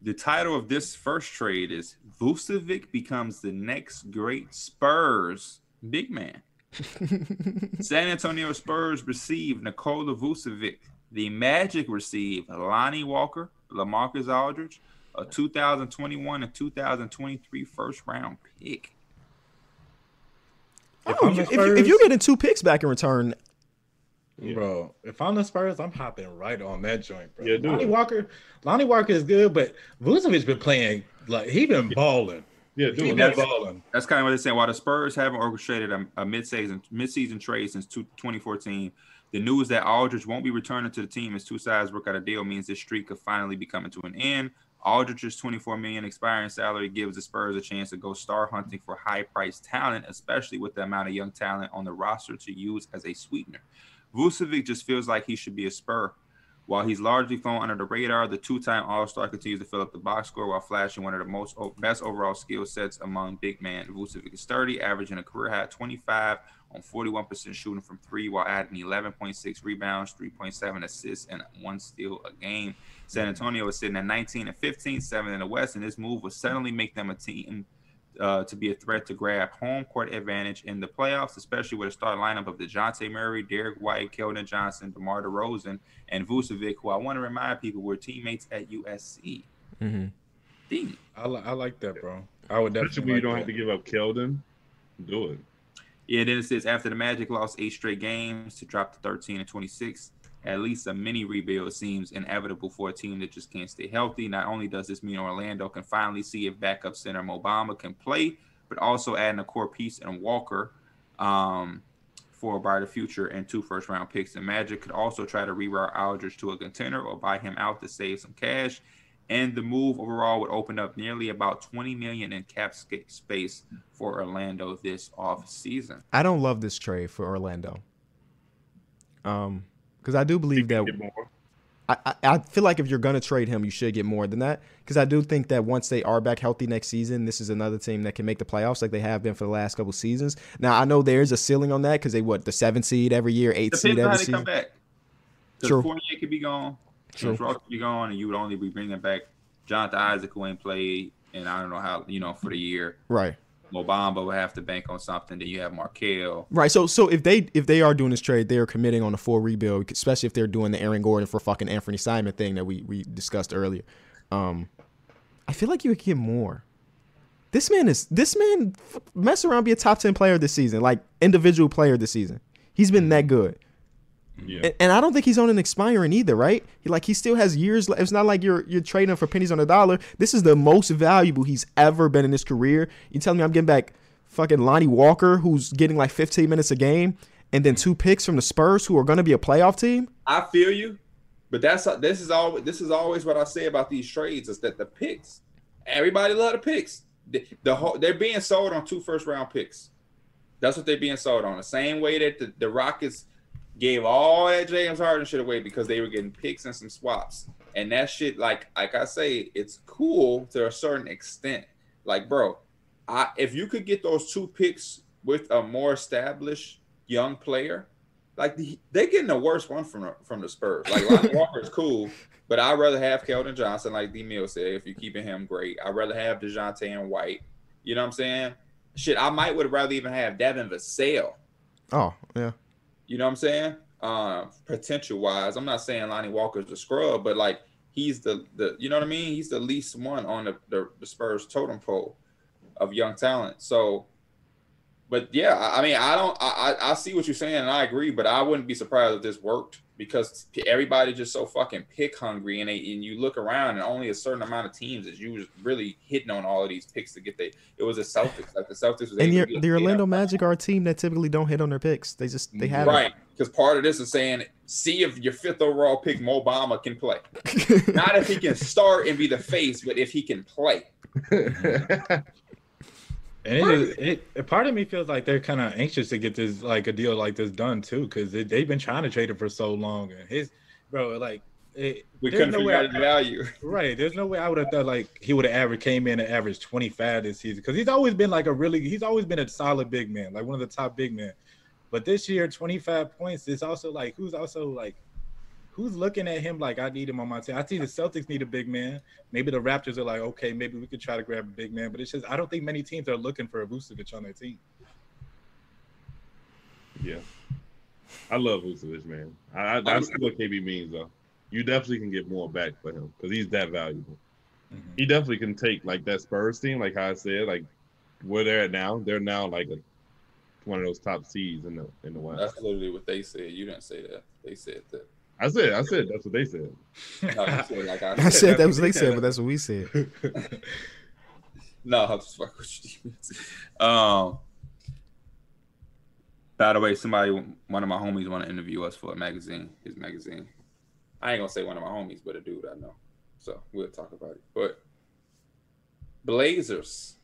the title of this first trade is Vucevic becomes the next great Spurs big man. San Antonio Spurs receive Nikola Vucevic. The Magic receive Lonnie Walker, LaMarcus Aldridge, a 2021 and 2023 first round pick. If Oh, I'm you- the if, you- if Spurs- you're getting two picks back in return, Yeah. Bro, if I'm the Spurs, I'm hopping right on that joint, bro. Yeah, do Lonnie. Walker, Lonnie Walker is good, but Vucevic been playing like he been balling. Yeah, He do been it. That's- balling. That's kind of what they're saying. While the Spurs haven't orchestrated a, a mid-season mid-season trade since two, 2014, the news that Aldridge won't be returning to the team as two sides work out a deal means this streak could finally be coming to an end. Aldridge's 24 million expiring salary gives the Spurs a chance to go star hunting for high-priced talent, especially with the amount of young talent on the roster to use as a sweetener. Vucevic just feels like he should be a Spur. While he's largely flown under the radar, the two-time All-Star continues to fill up the box score while flashing one of the most best overall skill sets among big men. Vucevic is 30, averaging a career high 25 on 41% shooting from three, while adding 11.6 rebounds, 3.7 assists, and one steal a game. San Antonio is sitting at 19 and 15, seven in the West, and this move will suddenly make them a team uh, to be a threat to grab home court advantage in the playoffs, especially with a start lineup of DeJounte Murray, Derrick White, Keldon Johnson, DeMar DeRozan, and Vucevic, who I want to remind people were teammates at USC. hmm I, li- I like that, bro. I would Especially definitely. when you like don't that. have to give up Keldon. Do it. Yeah, then it says after the Magic lost eight straight games to drop to 13 and 26, at least a mini rebuild seems inevitable for a team that just can't stay healthy. Not only does this mean Orlando can finally see if backup center Mo Bamba can play, but also adding a core piece in Walker um, for a brighter future and two first round picks. The Magic could also try to reroute Aldridge to a contender or buy him out to save some cash. And the move overall would open up nearly about 20 million in cap space for Orlando this off season. I don't love this trade for Orlando. Um, because I do believe that I, I I feel like if you're gonna trade him, you should get more than that. Because I do think that once they are back healthy next season, this is another team that can make the playoffs like they have been for the last couple seasons. Now I know there's a ceiling on that because they what the seven seed every year, eight seed Depends how every they come back. True. Fournier could be gone. True. Could be gone, and you would only be bringing back Jonathan Isaac, who ain't played, and I don't know how, you know, for the year. Right. Mo Bamba would have to bank on something. Then you have Markelle. Right. So so if they if they are doing this trade, they are committing on a full rebuild, especially if they're doing the Aaron Gordon for fucking Anthony Simon thing that we we discussed earlier. Um, I feel like you would get more. This man is this man mess around be a top ten player this season, like individual player this season. He's been that good. Yeah. And, and I don't think he's on an expiring either, right? He like he still has years. le- It's not like you're you're trading for pennies on a dollar. This is the most valuable he's ever been in his career. You telling me I'm getting back fucking Lonnie Walker, who's getting like 15 minutes a game, and then two picks from the Spurs, who are going to be a playoff team? I feel you, but that's uh, this is all. This is always what I say about these trades is that the picks. Everybody love the picks. The, the whole they're being sold on two first round picks. That's what they're being sold on. The same way that the, the Rockets gave all that James Harden shit away because they were getting picks and some swaps. And that shit, like like I say, it's cool to a certain extent. Like, bro, I if you could get those two picks with a more established young player, like the, they're getting the worst one from the, from the Spurs. Like Lonnie Walker cool, but I'd rather have Keldon Johnson, like D Mill said. If you're keeping him, great. I'd rather have Dejounte and White. You know what I'm saying? Shit, I might would rather even have Devin Vassell. Oh yeah, You know what I'm saying? Uh, potential wise, I'm not saying Lonnie Walker's a scrub, but like he's the the you know what I mean? He's the least one on the, the, the Spurs totem pole of young talent. So but yeah, I I mean, I don't, I, I I see what you're saying, and I agree, but I wouldn't be surprised if this worked because everybody just so fucking pick hungry, and they, and you look around, and only a certain amount of teams is you was really hitting on all of these picks to get they. It was the Celtics, like the Celtics was. And able the, the Orlando. Magic are a team that typically don't hit on their picks. They just they have right because part of this is saying see if your fifth overall pick Mo Bamba can play. Not if he can start and be the face, but if he can play. And it, is, it, it part of me feels like they're kind of anxious to get this like a deal like this done too, because they've been trying to trade him for so long. And his bro, like, it, We there's couldn't no figure way out his value. right? There's no way I would have thought like he would have averaged came in and averaged 25 this season because he's always been like a really he's always been a solid big man, like one of the top big men. But this year, 25 points is also like who's also like who's looking at him like I need him on my team. I see the Celtics need a big man. Maybe the Raptors are like, okay, maybe we could try to grab a big man, but it's just I don't think many teams are looking for a Vucevic on their team. yeah. I love Vucevic, man. I, I, I see what KB means, though. You definitely can get more back for him because he's that valuable. Mm-hmm. He definitely can take like that Spurs team, like how I said, like where they're at now. They're now like a, one of those top seeds in the in the West. That's literally what they said. You didn't say that. They said that. I said, I said that's what they said. No, said like I I said. said that was they said, but that's what we said. No, I'm just fucking with you. Um. By the way, somebody, one of my homies, want to interview us for a magazine. His magazine. I ain't gonna say one of my homies, but a dude I know. So we'll talk about it. But Blazers,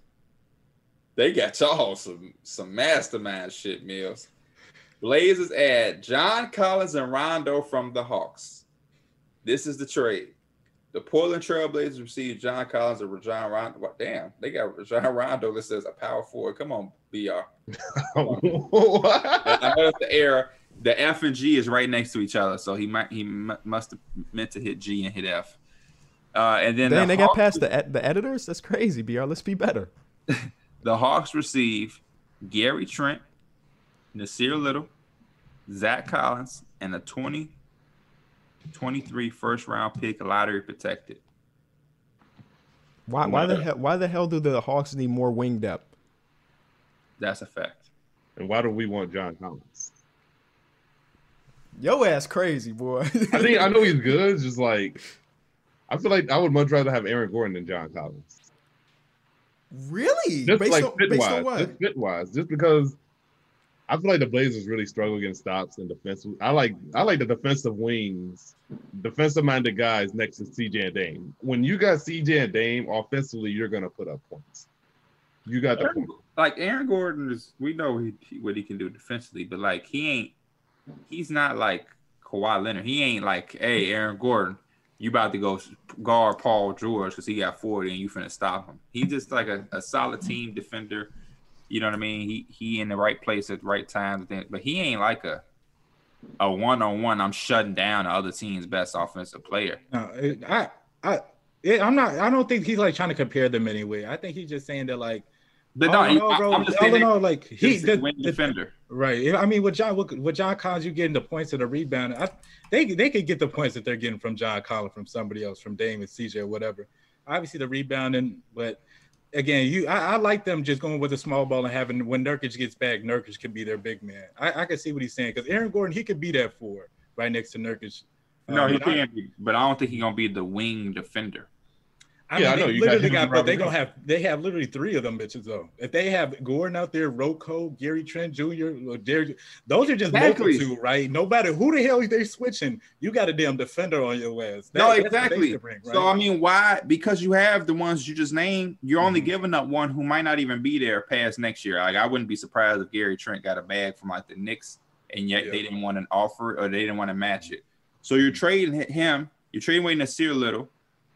they got y'all some some mastermind shit, Mills. Blazers add John Collins and Rondo from the Hawks. This is the trade. The Portland Trailblazers received John Collins and Rajon Rondo. Damn, they got Rajon Rondo listed as a power forward. Come on, BR. I know the error. The F and G is right next to each other, so he might he mu- must have meant to hit G and hit F. Uh, and then Dang, the they got past the the editors. That's crazy, Br. Let's be better. the Hawks receive Gary Trent, Nassir Little, Zach Collins, and a 2023 first round pick lottery protected. Why why the hell why the hell do the Hawks need more wing depth? That's a fact. And why do we want John Collins? Yo ass crazy boy. I think I know he's good. Just like I feel like I would much rather have Aaron Gordon than John Collins. really Just based like on, fit based on wise, what? just fit wise, just because I feel like the Blazers really struggle against stops and defensive. I like I like the defensive wings, defensive minded guys next to CJ and Dame. When you got CJ and Dame offensively, you're gonna put up points. You got the Aaron, point. like Aaron Gordon is, we know he, what he can do defensively, but like he ain't, he's not like Kawhi Leonard. He ain't like, hey, Aaron Gordon, you about to go guard Paul George because he got 40 and you finna stop him. He's just like a, a solid team defender. You know what I mean? He he in the right place at the right time, but he ain't like a a one on one. I'm shutting down the other team's best offensive player. No, it- I, I, it, I'm not. I don't think he's like trying to compare them anyway. I think he's just saying that like, But no, all, bro, I'm just saying in all, like he, he's the, a wing the- defender. right. I mean, with John, with, with John Collins, you getting the points and the rebound. I, they they could get the points that they're getting from John Collins, from somebody else, from Dame and CJ or whatever. Obviously, the rebounding, but again, you, I, I like them just going with a small ball and having when Nurkic gets back, Nurkic can be their big man. I, I can see what he's saying because Aaron Gordon, he could be that four right next to Nurkic. No, Um, he and I- can be, but I don't think he's gonna be the wing defender. I Yeah, mean, I know, they you got literally him got, but they Robert gonna have they have literally three of them bitches though. If they have Gordon out there, Rocco, Gary Trent Jr., or Derrick, those are just Exactly. local two, right? No matter who the hell they're switching, you got a damn defender on your ass. That- no, that's what they exactly. bring, right? So I mean, why? Because you have the ones you just named. You're only Mhm. giving up one who might not even be there past next year. Like I wouldn't be surprised if Gary Trent got a bag from like the Knicks, and yet Yeah. they didn't want an offer or they didn't want to match it. So you're trading him. You're trading away Nassir Little,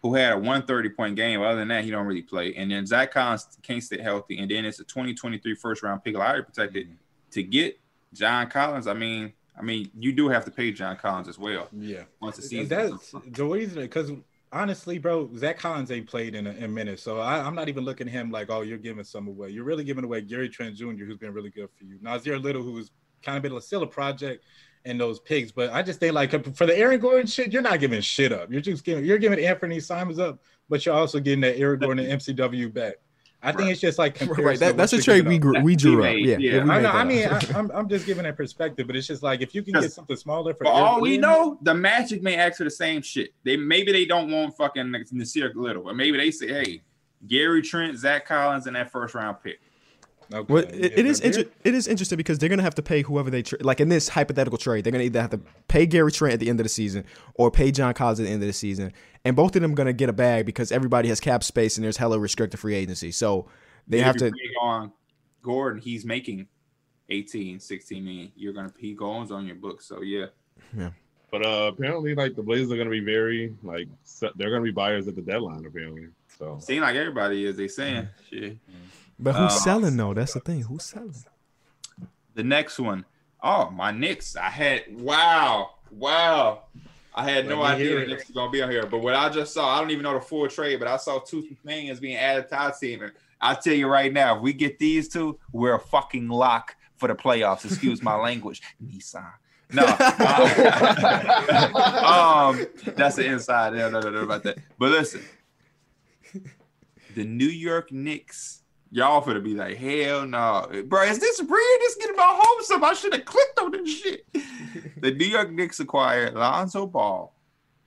who had a 130 point game. Other than that, he don't really play. And then Zach Collins can't stay healthy. And then it's a 2023 first round pick, lottery protected Mhm. to get John Collins. I mean, I mean, you do have to pay John Collins as well yeah, once the season. that's the reason because honestly, bro, Zach Collins ain't played in a, in minutes, so I, I'm not even looking at him like, oh, you're giving some away. You're really giving away Gary Trent Jr., who's been really good for you. Nassir Little, who's kind of been a, still a project, and those picks. But I just think like for the Aaron Gordon shit, you're not giving shit up. You're just giving you're giving Anthony Simons up, but you're also getting that Aaron Gordon and MCW back. I think it's just like Right, that, that's a trade we grew, we We drew up. made, Yeah, yeah. we I know. I mean, up. I, I'm I'm just giving a perspective, but it's just like if you can get something smaller for For all we know, the Magic may ask for the same shit. They maybe they don't want fucking Nassir Little, but maybe they say, hey, Gary Trent, Zach Collins, and that first round pick. Okay, Well, yeah, it, it is inter- it is interesting because they're gonna have to pay whoever they tra- like in this hypothetical trade. They're gonna either have to pay Gary Trent at the end of the season or pay John Collins at the end of the season, and both of them gonna get a bag because everybody has cap space and there's hella restricted free agency. So they If have to. on Gordon. He's making 18, 16 million. You're gonna he goes on your book. So yeah, yeah. But uh, apparently, like the Blazers are gonna be very like se- they're gonna be buyers at the deadline. Apparently, so seem like everybody is. They saying shit. But who's Uh, selling though? That's the thing. Who's selling? The next one, oh my Knicks. I had wow, wow. I had no Let me idea the. Knicks were gonna be on here. But what I just saw, I don't even know the full trade, but I saw two millions being added to our team. And I'll tell you right now, if we get these two, we're a fucking lock for the playoffs. Excuse my language. Nissan. No. um, that's the inside. No, no, no, no about that. But listen, the New York Knicks, y'all finna be like, hell no, bro. Is this real? This getting my hopes up. I should have clicked on this shit. the New York Knicks acquired Lonzo Ball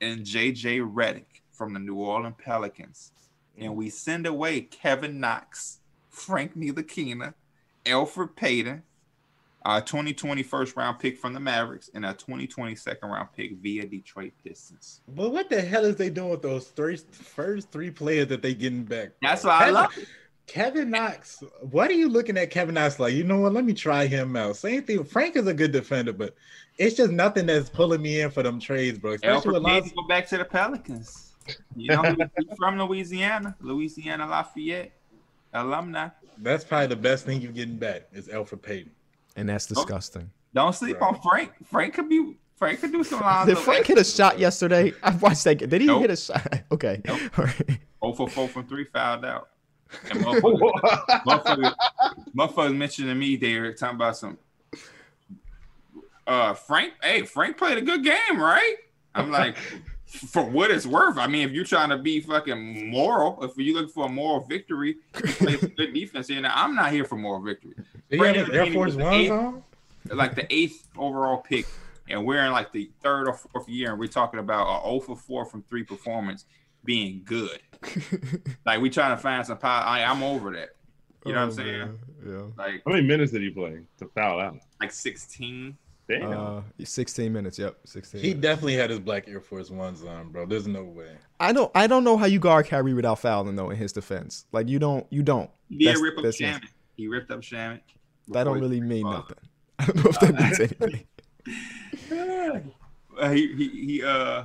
and JJ Redick from the New Orleans Pelicans, and we send away Kevin Knox, Frank Ntilikina, Elfrid Payton, a 2020 first round pick from the Mavericks, and a 2020 second round pick via Detroit Pistons. But what the hell is they doing with those three first three players that they getting back? That's why I love. Kevin Knox. What are you looking at Kevin Knox like? You know what? Let me try him out. Same thing. Frank is a good defender, but it's just nothing that's pulling me in for them trades, bro. Especially Elfrid with Payton Lonzo. go back to the Pelicans. You know, he's from Louisiana, Louisiana Lafayette alumni. That's probably the best thing you're getting back is Elfrid Payton. And that's disgusting. Don't sleep Right. on Frank. Frank could be. Frank could do some Lonzo. Did Frank hit a shot yesterday? I watched that. Did he Nope. hit a shot? Okay. Nope. All right. Oh for four from three fouled out. And motherfuckers, motherfuckers, motherfuckers mentioning to me there talking about some. Uh, Frank. Hey, Frank played a good game, right? I'm like, for what it's worth. I mean, if you're trying to be fucking moral, if you look for a moral victory, you play good defense here. Now, I'm not here for moral victory. Did he have Air Force was the Ones eighth- on? like the eighth overall pick, and we're in like the third or fourth year, and we're talking about a 0 for 4 from three performance being good. like we trying to find some power. I, I'm over that. You know what I'm Oh, saying? man. Yeah. Like how many minutes did he play to foul out? like 16. Damn. Uh, 16 minutes. Yep, 16. He minutes. definitely had his black Air Force Ones on, bro. There's no way. I don't. I don't know how you guard Kyrie without fouling though. In his defense, like you don't. You don't. He did That's- rip up that's- Shamet. He ripped up Shamet. That don't really mean nothing. I don't know if that means anything. He he he uh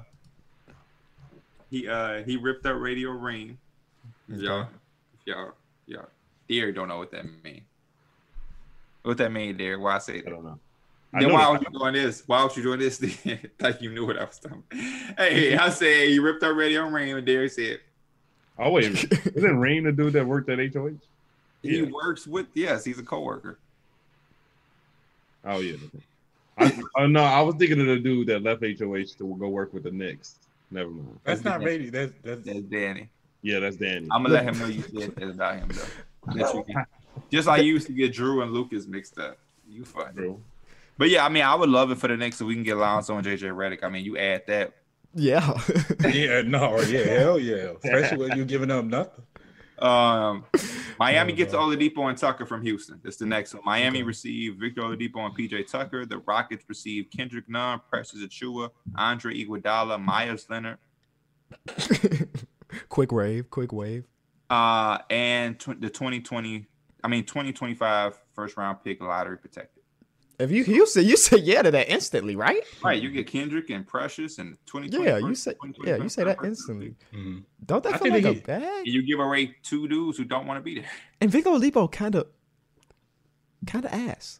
he uh he ripped up Radio Ring. Y'all, y'all, y'all. Derek don't know what that mean. What that mean, Derek? Why I say I that? don't know. I Then why that- was you doing this? Why was you doing this? Then? like you knew what I was talking. Hey, I said you ripped up Radio Ring, and Derek said Oh wait, isn't Rain the dude that worked at HOH? he Yeah. works with. Yes, he's a coworker. Oh yeah. I, oh no, I was thinking of the dude that left HOH to go work with the Knicks. Never mind. That's not radio. That's that's That's Danny. Yeah, that's Danny. I'm gonna let him know you said that about him though. That you can- Just like you used to get Drew and Lucas mixed up. You funny. Bro. But yeah, I mean, I would love it for the Knicks so we can get Lonzo and JJ Redick. I mean, you add that. Yeah. yeah, no, yeah, hell yeah. Especially when you're giving up nothing. Um, Miami gets. Oladipo and Tucker from Houston. That's the next one. Miami Okay. received Victor Oladipo and PJ Tucker. The Rockets received Kendrick Nunn, Precious Achiuwa, Andre Iguodala, Meyers Leonard, quick wave. Quick wave. uh, and tw- the 2020, I mean 2025 first round pick lottery protected. If you you say you say yeah to that instantly, right? Right, you get Kendrick and Precious and twenty. Yeah, you say yeah, you say that instantly. Don't that I feel think like a bag? You give away two dudes who don't want to be there. And Victor Oladipo kind of, kind of ass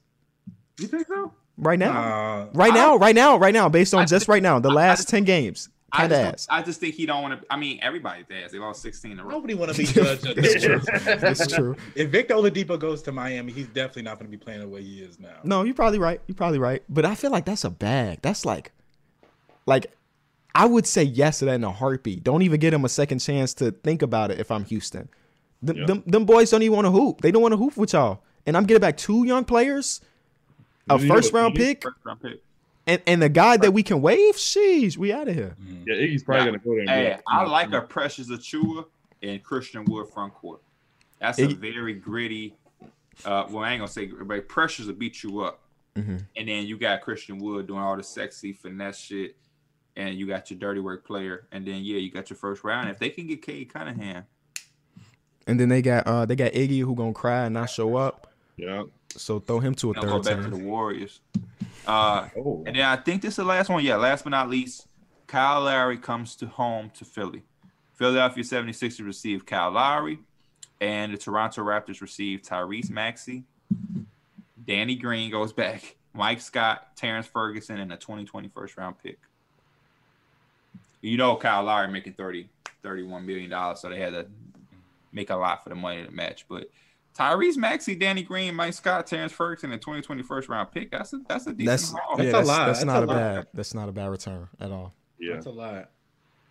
You think so? right now. Uh, right I- now, right now, right now. Based on I just right now, the last ten games, I just, ass. I just think he don't want to. I mean, everybody's ass. They lost 16 in a row. nobody want to be judged. at It's true. point. It's true. If Victor Oladipo goes to Miami, he's definitely not going to be playing the way he is now. No, you're probably right. You're probably right. But I feel like that's a bag. That's like, like, I would say yes to that in a heartbeat. Don't even give him a second chance to think about it. If I'm Houston, Them, Yep. them, them boys don't even want to hoop. They don't want to hoop with y'all. And I'm getting back two young players, a You first what, round pick, First round pick. And, and a guy that we can waive. Sheesh, we out of here. Mhm. Yeah, Iggy's probably Yeah. gonna go there. And be Hey, like, I like a Precious Achiuwa and Christian Wood front court. That's a very gritty. Uh, well, I ain't gonna say, but Precious will beat you up, hmm and then you got Christian Wood doing all the sexy finesse shit, and you got your dirty work player, and then yeah, you got your first round. If they can get Cade Cunningham, And then they got uh they got Iggy who gonna cry and not show up. Yeah. So throw him to a they'll go third back to the. Warriors. Uh, Oh. And then I think this is the last one. Yeah, last but not least, Kyle Lowry comes to home to Philly. Philadelphia 76ers receive Kyle Lowry, and the Toronto Raptors receive Tyrese Maxey. Danny Green goes back. Mike Scott, Terrence Ferguson, and a 2020 first round pick. You know Kyle Lowry making 30, 31 million dollars, so they had to make a lot for the money to match. But Tyrese Maxey, Danny Green, Mike Scott, Terrence Ferguson, and 2020 first round pick. That's a that's a decent That's haul. yeah, That's a lot. that's That's not a a lot. bad that's not a bad return at all. Yeah. That's a lot.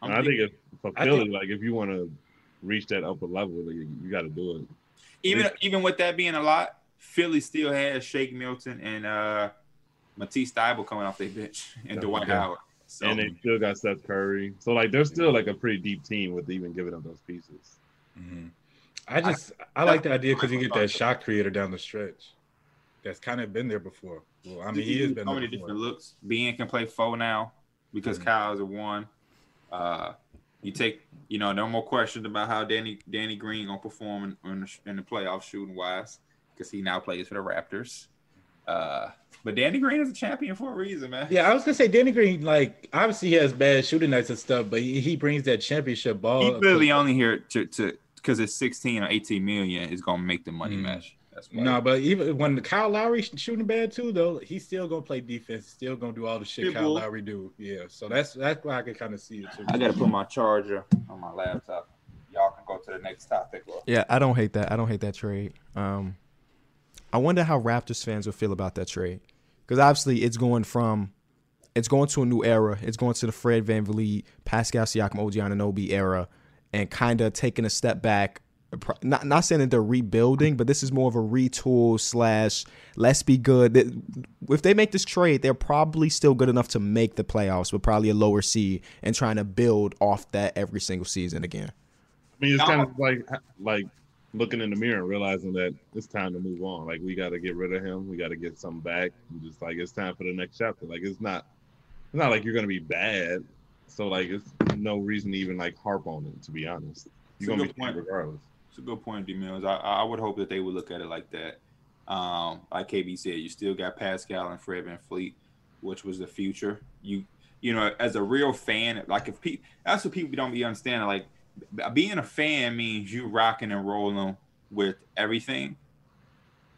I'm And I think if, for Philly, think- like if you want to reach that upper level, like, you, you got to do it. even even with that being a lot, Philly still has Shake Milton and uh Matisse Thybulle coming off their bench and Dwight yeah. Howard. So and they still got Seth Curry. So like they're still like a pretty deep team with even giving up those pieces. Mhm. I just I, like the idea because you get that shot creator down the stretch. That's kind of been there before. Well, I mean, he has been so many different looks. Bean can play four now because Mhm. is a one. Uh, you take, you know, no more questions about how Danny Danny Green gonna perform in, in, the, in the playoffs shooting wise because he now plays for the Raptors. Uh, but Danny Green is a champion for a reason, man. Yeah, I was gonna say Danny Green. Like, obviously he has bad shooting nights and stuff, but he, he brings that championship ball. He really only here to to because it's 16 or 18 million is gonna make the money Mm. match. That's why. No, but even when Kyle Lowry shooting bad too, though, he's still gonna play defense. Still gonna do all the shit Kyle Pitbull. Lowry do. Yeah, so that's that's why I can kind of see it too. I gotta put my charger on my laptop. Y'all can go to the next topic. Or Yeah, I don't hate that. I don't hate that trade. Um, I wonder how Raptors fans will feel about that trade because obviously it's going from it's going to a new era. It's going to the Fred VanVleet, Pascal Siakam, OG Anunoby era, and kind of taking a step back. Not not saying that they're rebuilding, but this is more of a retool slash let's be good. If they make this trade, they're probably still good enough to make the playoffs, but probably a lower seed and trying to build off that every single season again. I mean, it's kind of like like looking in the mirror and realizing that it's time to move on. Like we got to get rid of him. We got to get something back. And just like it's time for the next chapter. Like it's not it's not like you're gonna be bad. So like it's no reason to even like harp on it. To be honest, It's you're a gonna be good point. regardless. It's a good point, D Mills. I, I would hope that they would look at it like that. Um, like KB said, you still got Pascal and Fred VanVleet, which was the future. You you know, as a real fan, like if people that's what people don't be understanding. Like being a fan means you rocking and rolling with everything.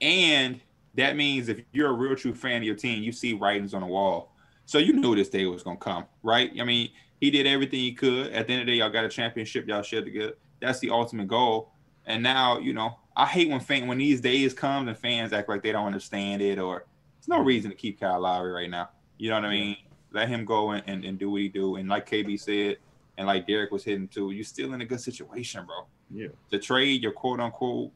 And that means if you're a real true fan of your team, you see writings on the wall. So you knew this day was gonna come, right? I mean, he did everything he could. At the end of the day, y'all got a championship, y'all shared together. That's the ultimate goal. And now, you know, I hate when fan when these days come and fans act like they don't understand it or there's no reason to keep Kyle Lowry right now. You know what I mean? Let him go and, and, and do what he do. And like KB said, and like Derek was hitting too, you're still in a good situation, bro. Yeah. To trade your quote unquote,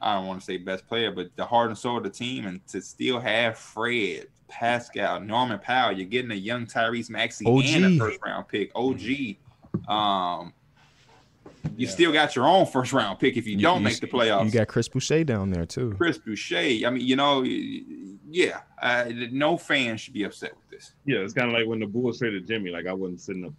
I don't want to say best player, but the heart and soul of the team, and to still have Fred, Pascal, Norman Powell, you're getting a young Tyrese Maxey and a first round pick. OG. Um, you Yeah. still got your own first round pick if you, You- don't you- make the playoffs. You got Chris Boucher down there too. Chris Boucher. I mean, you know, yeah, uh, no fan should be upset with this. Yeah, it's kind of like when the Bulls traded Jimmy. Like I wasn't sitting up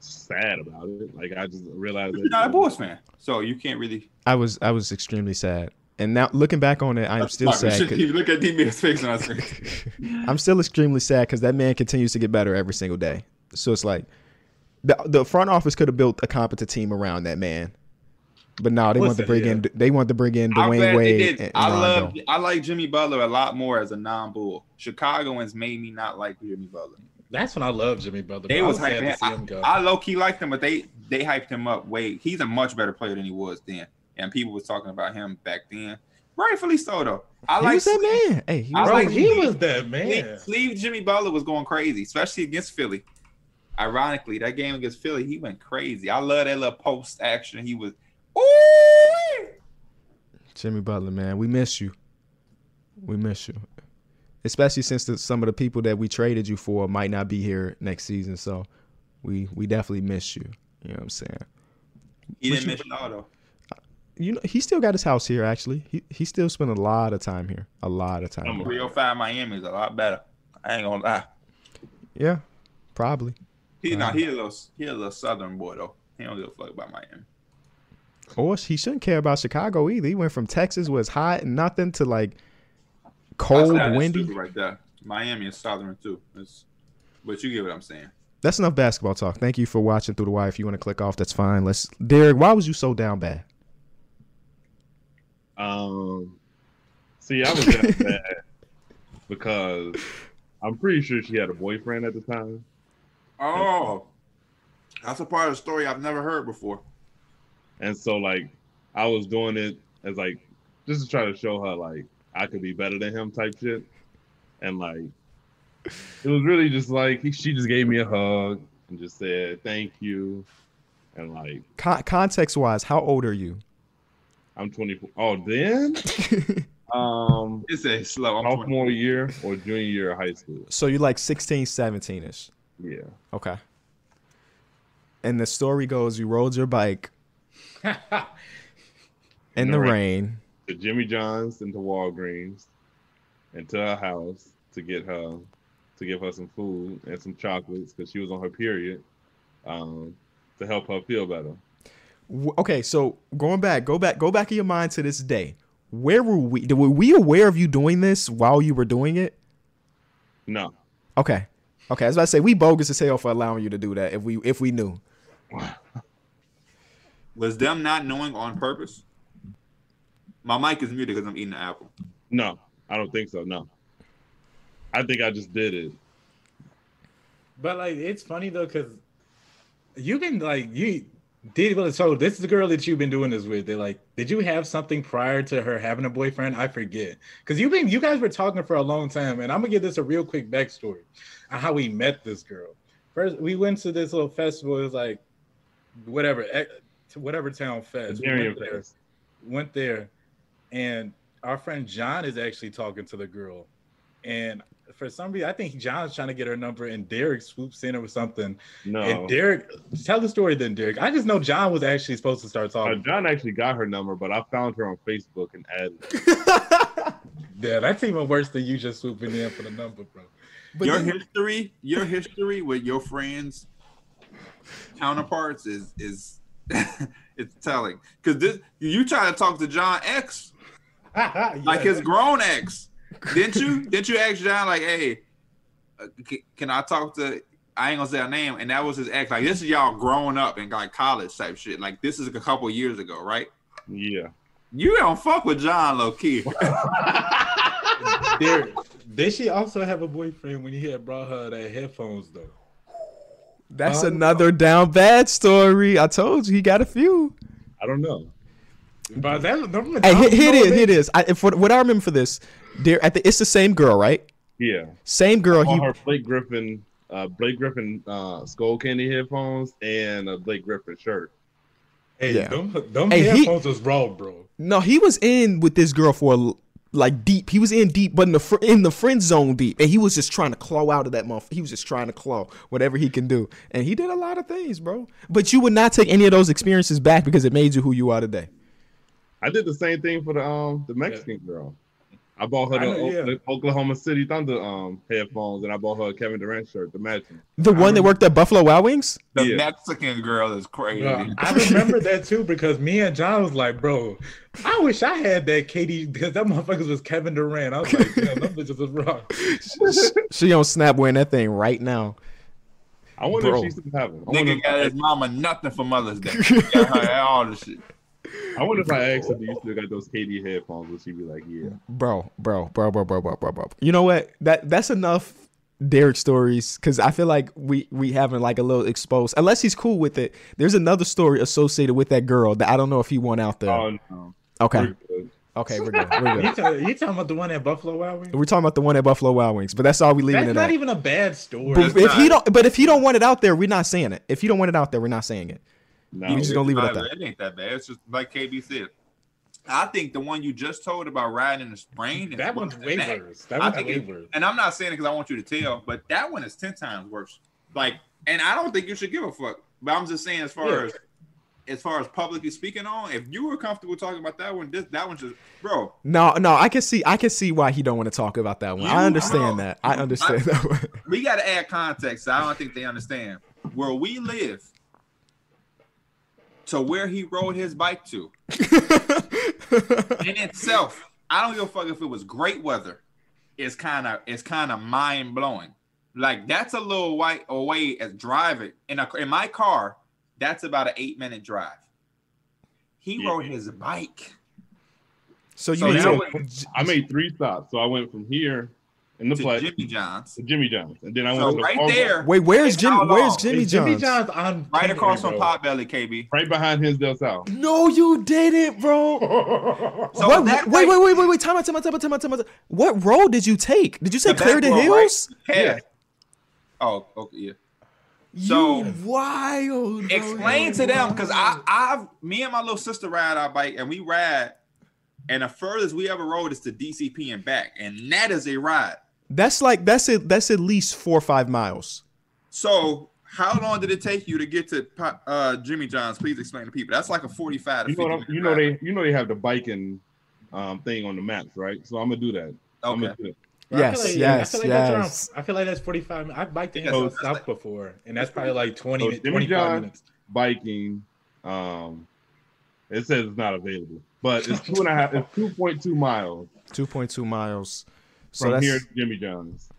sad about it. Like I just realized you're not a Bulls fan, so you can't really. I was I was extremely sad, and now looking back on it, I am still Sorry, sad. 'cause- You look at D-Mills face on our screen. I'm still extremely sad because that man continues to get better every single day. So it's like the the front office could have built a competent team around that man, but no, they want to Listen, bring in they want to bring in Dwyane glad Wade and, and I love. Rondo. I like Jimmy Butler a lot more as a non-Bull. Chicagoans made me not like Jimmy Butler. That's when I love Jimmy Butler. They I was sad hyping. to see him go. I, I low key liked him, but they they hyped him up way. He's a much better player than he was then, and people was talking about him back then. Rightfully so, though. I He like was that man. Hey, he I was Bro, like- he was that man. Sleeve, Sleeve Jimmy Butler was going crazy, especially against Philly. Ironically, that game against Philly, he went crazy. I love that little post action. He was, ooh, Jimmy Butler, man, we miss you. We miss you, especially since the, some of the people that we traded you for might not be here next season. So we we definitely miss you. You know what I'm saying? He What didn't you- mention all though. You know, he still got his house here. Actually, he he still spent a lot of time here. A lot of time. I'm here. 305 Miami is a lot better. I ain't gonna lie. Yeah, probably. He not uh-huh. he a little he a little southern boy though. He don't give a fuck about Miami. Or he shouldn't care about Chicago either. He went from Texas was hot and nothing to like cold, windy. right there. Miami is southern too. It's, but you get what I'm saying. That's enough basketball talk. Thank you for watching through the wire. If you want to click off, that's fine. Let's Derek, why was you so down bad? Um, see, I was that bad because I'm pretty sure she had a boyfriend at the time. Oh, that's a part of the story I've never heard before. And so like I was doing it as like just to try to show her like I could be better than him type shit. And like it was really just like he, she just gave me a hug and just said thank you. And like Con- context wise, how old are you? I'm 24. Oh, then um It's a slow. I'm 20. sophomore year or junior year of high school. so you're like 16, 17 ish. Yeah. Okay. And the story goes you rode your bike in the the rain. rain. To Jimmy John's and to Walgreens and to her house to get her to give her some food and some chocolates because she was on her period. Um to help her feel better. W- Okay, so going back, go back, go back in your mind to this day. Where were we? Were we aware of you doing this while you were doing it? No. Okay. Okay, As I was about to say we bogus as hell for allowing you to do that if we if we knew. Was them not knowing on purpose? My mic is muted because I'm eating an apple. No, I don't think so. No. I think I just did it. But like, it's funny though, because you can like you did. Well, so this is the girl that you've been doing this with. They're like, did you have something prior to her having a boyfriend? I forget, because you've been you guys were talking for a long time, and I'm gonna give this a real quick backstory on how we met this girl. First, we went to this little festival. It was like whatever, eh, whatever town fest. We went there Fest. went there, and our friend John is actually talking to the girl, and for some reason, I think John's trying to get her number, and Derek swoops in or something. No. And Derek, tell the story then, Derek. I just know John was actually supposed to start Uh, talking. John actually got her number, but I found her on Facebook and added. Yeah, that's even worse than you just swooping in for the number, bro. But your then- history, your history with your friends counterparts is is it's telling. Because this you try to talk to John X like his grown ex, didn't you? didn't you ask John like, hey, uh, can I talk to? I ain't gonna say her name, and that was his ex. Like this is y'all growing up and like college type shit. Like this is a couple years ago, right? Yeah. You don't fuck with John low key. Derek, did she also have a boyfriend when he had brought her the headphones though? That's another down bad story. I told you he got a few. I don't know. But that, them- Hey, here, you here it know is. what Here it is. I, for what I remember for this, there at the it's the same girl, right? Yeah. Same girl. He her Blake Griffin, uh, Blake Griffin uh, Skullcandy headphones and a Blake Griffin shirt. Hey, Yeah. them, them Hey, he- headphones was raw, bro. no, he was in with this girl for a- like deep. He was in deep, but in the fr- in the friend zone deep, and he was just trying to claw out of that month. He was just trying to claw whatever he can do, and he did a lot of things, bro. But you would not take any of those experiences back because it made you who you are today. I did the same thing for the um the Mexican girl. I bought her the, know, yeah. the Oklahoma City Thunder um headphones, and I bought her a Kevin Durant shirt to match them. The one that worked at Buffalo Wild Wings. The Yeah. Mexican girl is crazy. Bro, I remember that too because me and John was like, bro, I wish I had that KD because that motherfucker was Kevin Durant. I was like, damn, them bitches was raw. she on Snap wearing that thing right now. I wonder Bro. if she still have them. Nigga got his mama nothing for Mother's Day. got her all the shit. I wonder if I asked her, do you still got those KD headphones? Would she be like, yeah? bro, bro, bro, bro, bro, bro, bro, bro. You know what? That that's enough Derek stories because I feel like we we haven't like a little exposed unless he's cool with it. There's another story associated with that girl that I don't know if he went out there. Oh no. okay, We're good. okay, we're good. We're You, good. talk, you talking about the one at Buffalo Wild Wings? We're talking about the one at Buffalo Wild Wings, but that's all we leaving That's it not at. even a bad story. But It's if he don't, but if he don't want it out there, we're not saying it. If you don't want it out there, we're not saying it. No, You just gonna leave it at Nah, that. It ain't that bad. It's just like KB said. I think the one you just told about riding in the spring—that one's way that. worse. That one's way worse. And I'm not saying it because I want you to tell, but that one is ten times worse. Like, and I don't think you should give a fuck. But I'm just saying, as far Yeah. as as far as publicly speaking on, if you were comfortable talking about that one, this that one's just, bro. No, no, I can see I can see why he don't want to talk about that one. You I understand know. that. I understand that one. We got to add context. I don't think they understand where we live to where he rode his bike to. in itself, I don't give a fuck if it was great weather. It's kind of it's kind of mind blowing. Like that's a little white away as driving in a in my car. That's about an eight minute drive. He Yeah. rode his bike. so you So need now I made three stops. So I went from here in the to play Jimmy John's, to Jimmy John's, and then I went so to the right Walmart there, Wait, where's Jimmy? how Where's? Jimmy Is Jimmy John's? John's on right across from bro. Potbelly, KB. right behind Hinsdale South. No, you didn't, bro. So what, that wait, bike- wait, wait, wait, wait. Time out, time out, time out, time out, time out. What road did you take? Did you say The clear back the hills? Yeah. Yeah. Oh, okay, yeah. You So- wild. bro. Explain to them because I, I've me and my little sister ride our bike and we ride, and the furthest we ever rode is to DCP and back, and that is a ride. That's like that's it. That's at least four or five miles. So how long did it take you to get to uh, Jimmy John's? Please explain to people. That's like a forty-five. To You know, what you know they, you know they have the biking um, thing on the maps, right? So I'm gonna do that. I'm Okay. gonna do that. Bro, I Yes, like- yes, I like yes. Around, I feel like that's 45 minutes. I've biked in Yeah, South so- South before, and that's probably like 20, So mi- Jimmy 25 John- minutes. Biking, um, it says it's not available, but it's two and a half. It's two point two miles Two point two miles. So from here to Jimmy John's.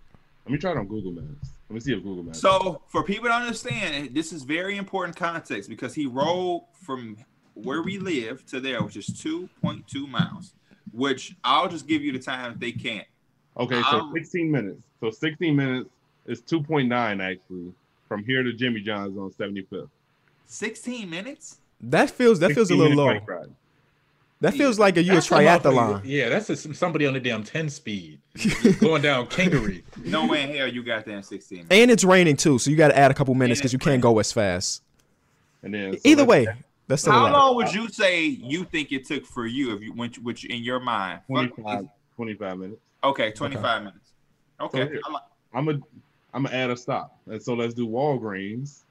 Let me try it on Google Maps. Let me see if Google Maps. So for people to understand, this is very important context because he rode from where we live to there, which is two point two miles. Which I'll just give you the time if they can't. okay, so um, 16 minutes. So 16 minutes is 2.9 actually from here to Jimmy John's on 75th. 16 minutes? that feels that feels a little minute low. Bike ride. That feels like a you a That's a triathlon. Yeah, that's a, somebody on the damn 10 speed going down Kangaroo. No way in hell you got there in 16 minutes. And it's raining too, so you got to add a couple minutes because you can't go as fast. And then so Either way, that's still How lot. long would you say you think it took for you if you went which in your mind? 25, 25 minutes. Okay, 25 minutes. Okay. So I like- I'm gonna I'm gonna add a stop. And so let's do Walgreens.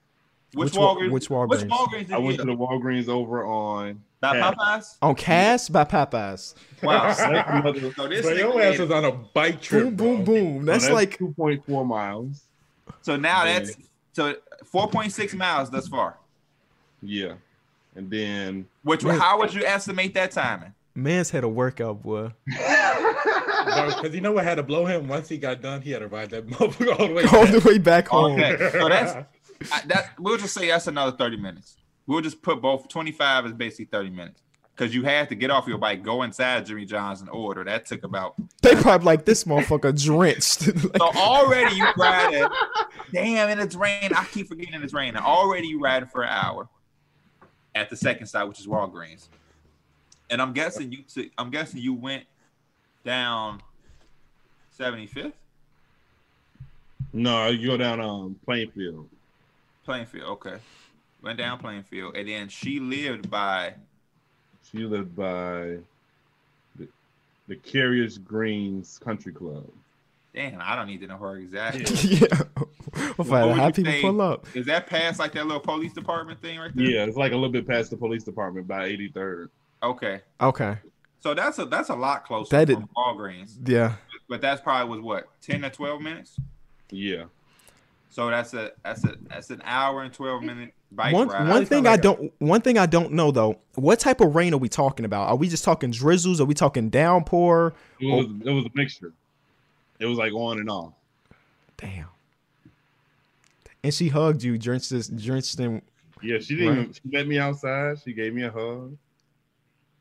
Which, Which Walgreens? which Which Walgreens? Walgreens I went to the Walgreens over on That Yeah. Popeyes? On Cass by Popeyes. Wow. that's so this Bro, nigga your ass is on a bike trip. Boom, boom, bro. boom. so That's like 2.4 miles. So now Yeah. that's so 4.6 miles thus far. Yeah. And then Which Man. how would you estimate that timing? man's had a workout, boy. Because you know what had to blow him? Once he got done, he had to ride that motherfucker all the way All back. the way back home. Okay, so that's I, that. We'll just say that's another 30 minutes. We'll just put both 25 is basically 30 minutes because you had to get off your bike, go inside Jimmy John's and order. That took about They probably like this motherfucker drenched. so already you riding. Damn, and it's rain. I keep forgetting it's raining. Already you riding for an hour at the second stop, which is Walgreens. And I'm guessing you took. I'm guessing you went down 75th no, you go down um Plainfield. Plainfield. Okay, went down Plainfield, and then she lived by. She lived by the, the Carriage Greens Country Club. Damn, I don't need to know her exactly. yeah. We'll What find out how people say- pull up. Is that past like that little police department thing right there? Yeah, it's like a little bit past the police department by 83rd. Okay, Okay. so that's a that's a lot closer That from is- Walgreens, Yeah. but that's probably was what ten to twelve minutes. Yeah. So that's a that's a that's an hour and twelve minute bike One ride. one thing I don't one thing I don't know though. What type of rain are we talking about? Are we just talking drizzles? Are we talking downpour? It was it was a mixture. It was like on and off. Damn. And she hugged you, drenched this, drenched in. Yeah, she didn't Right. even, she met me outside. She gave me a hug.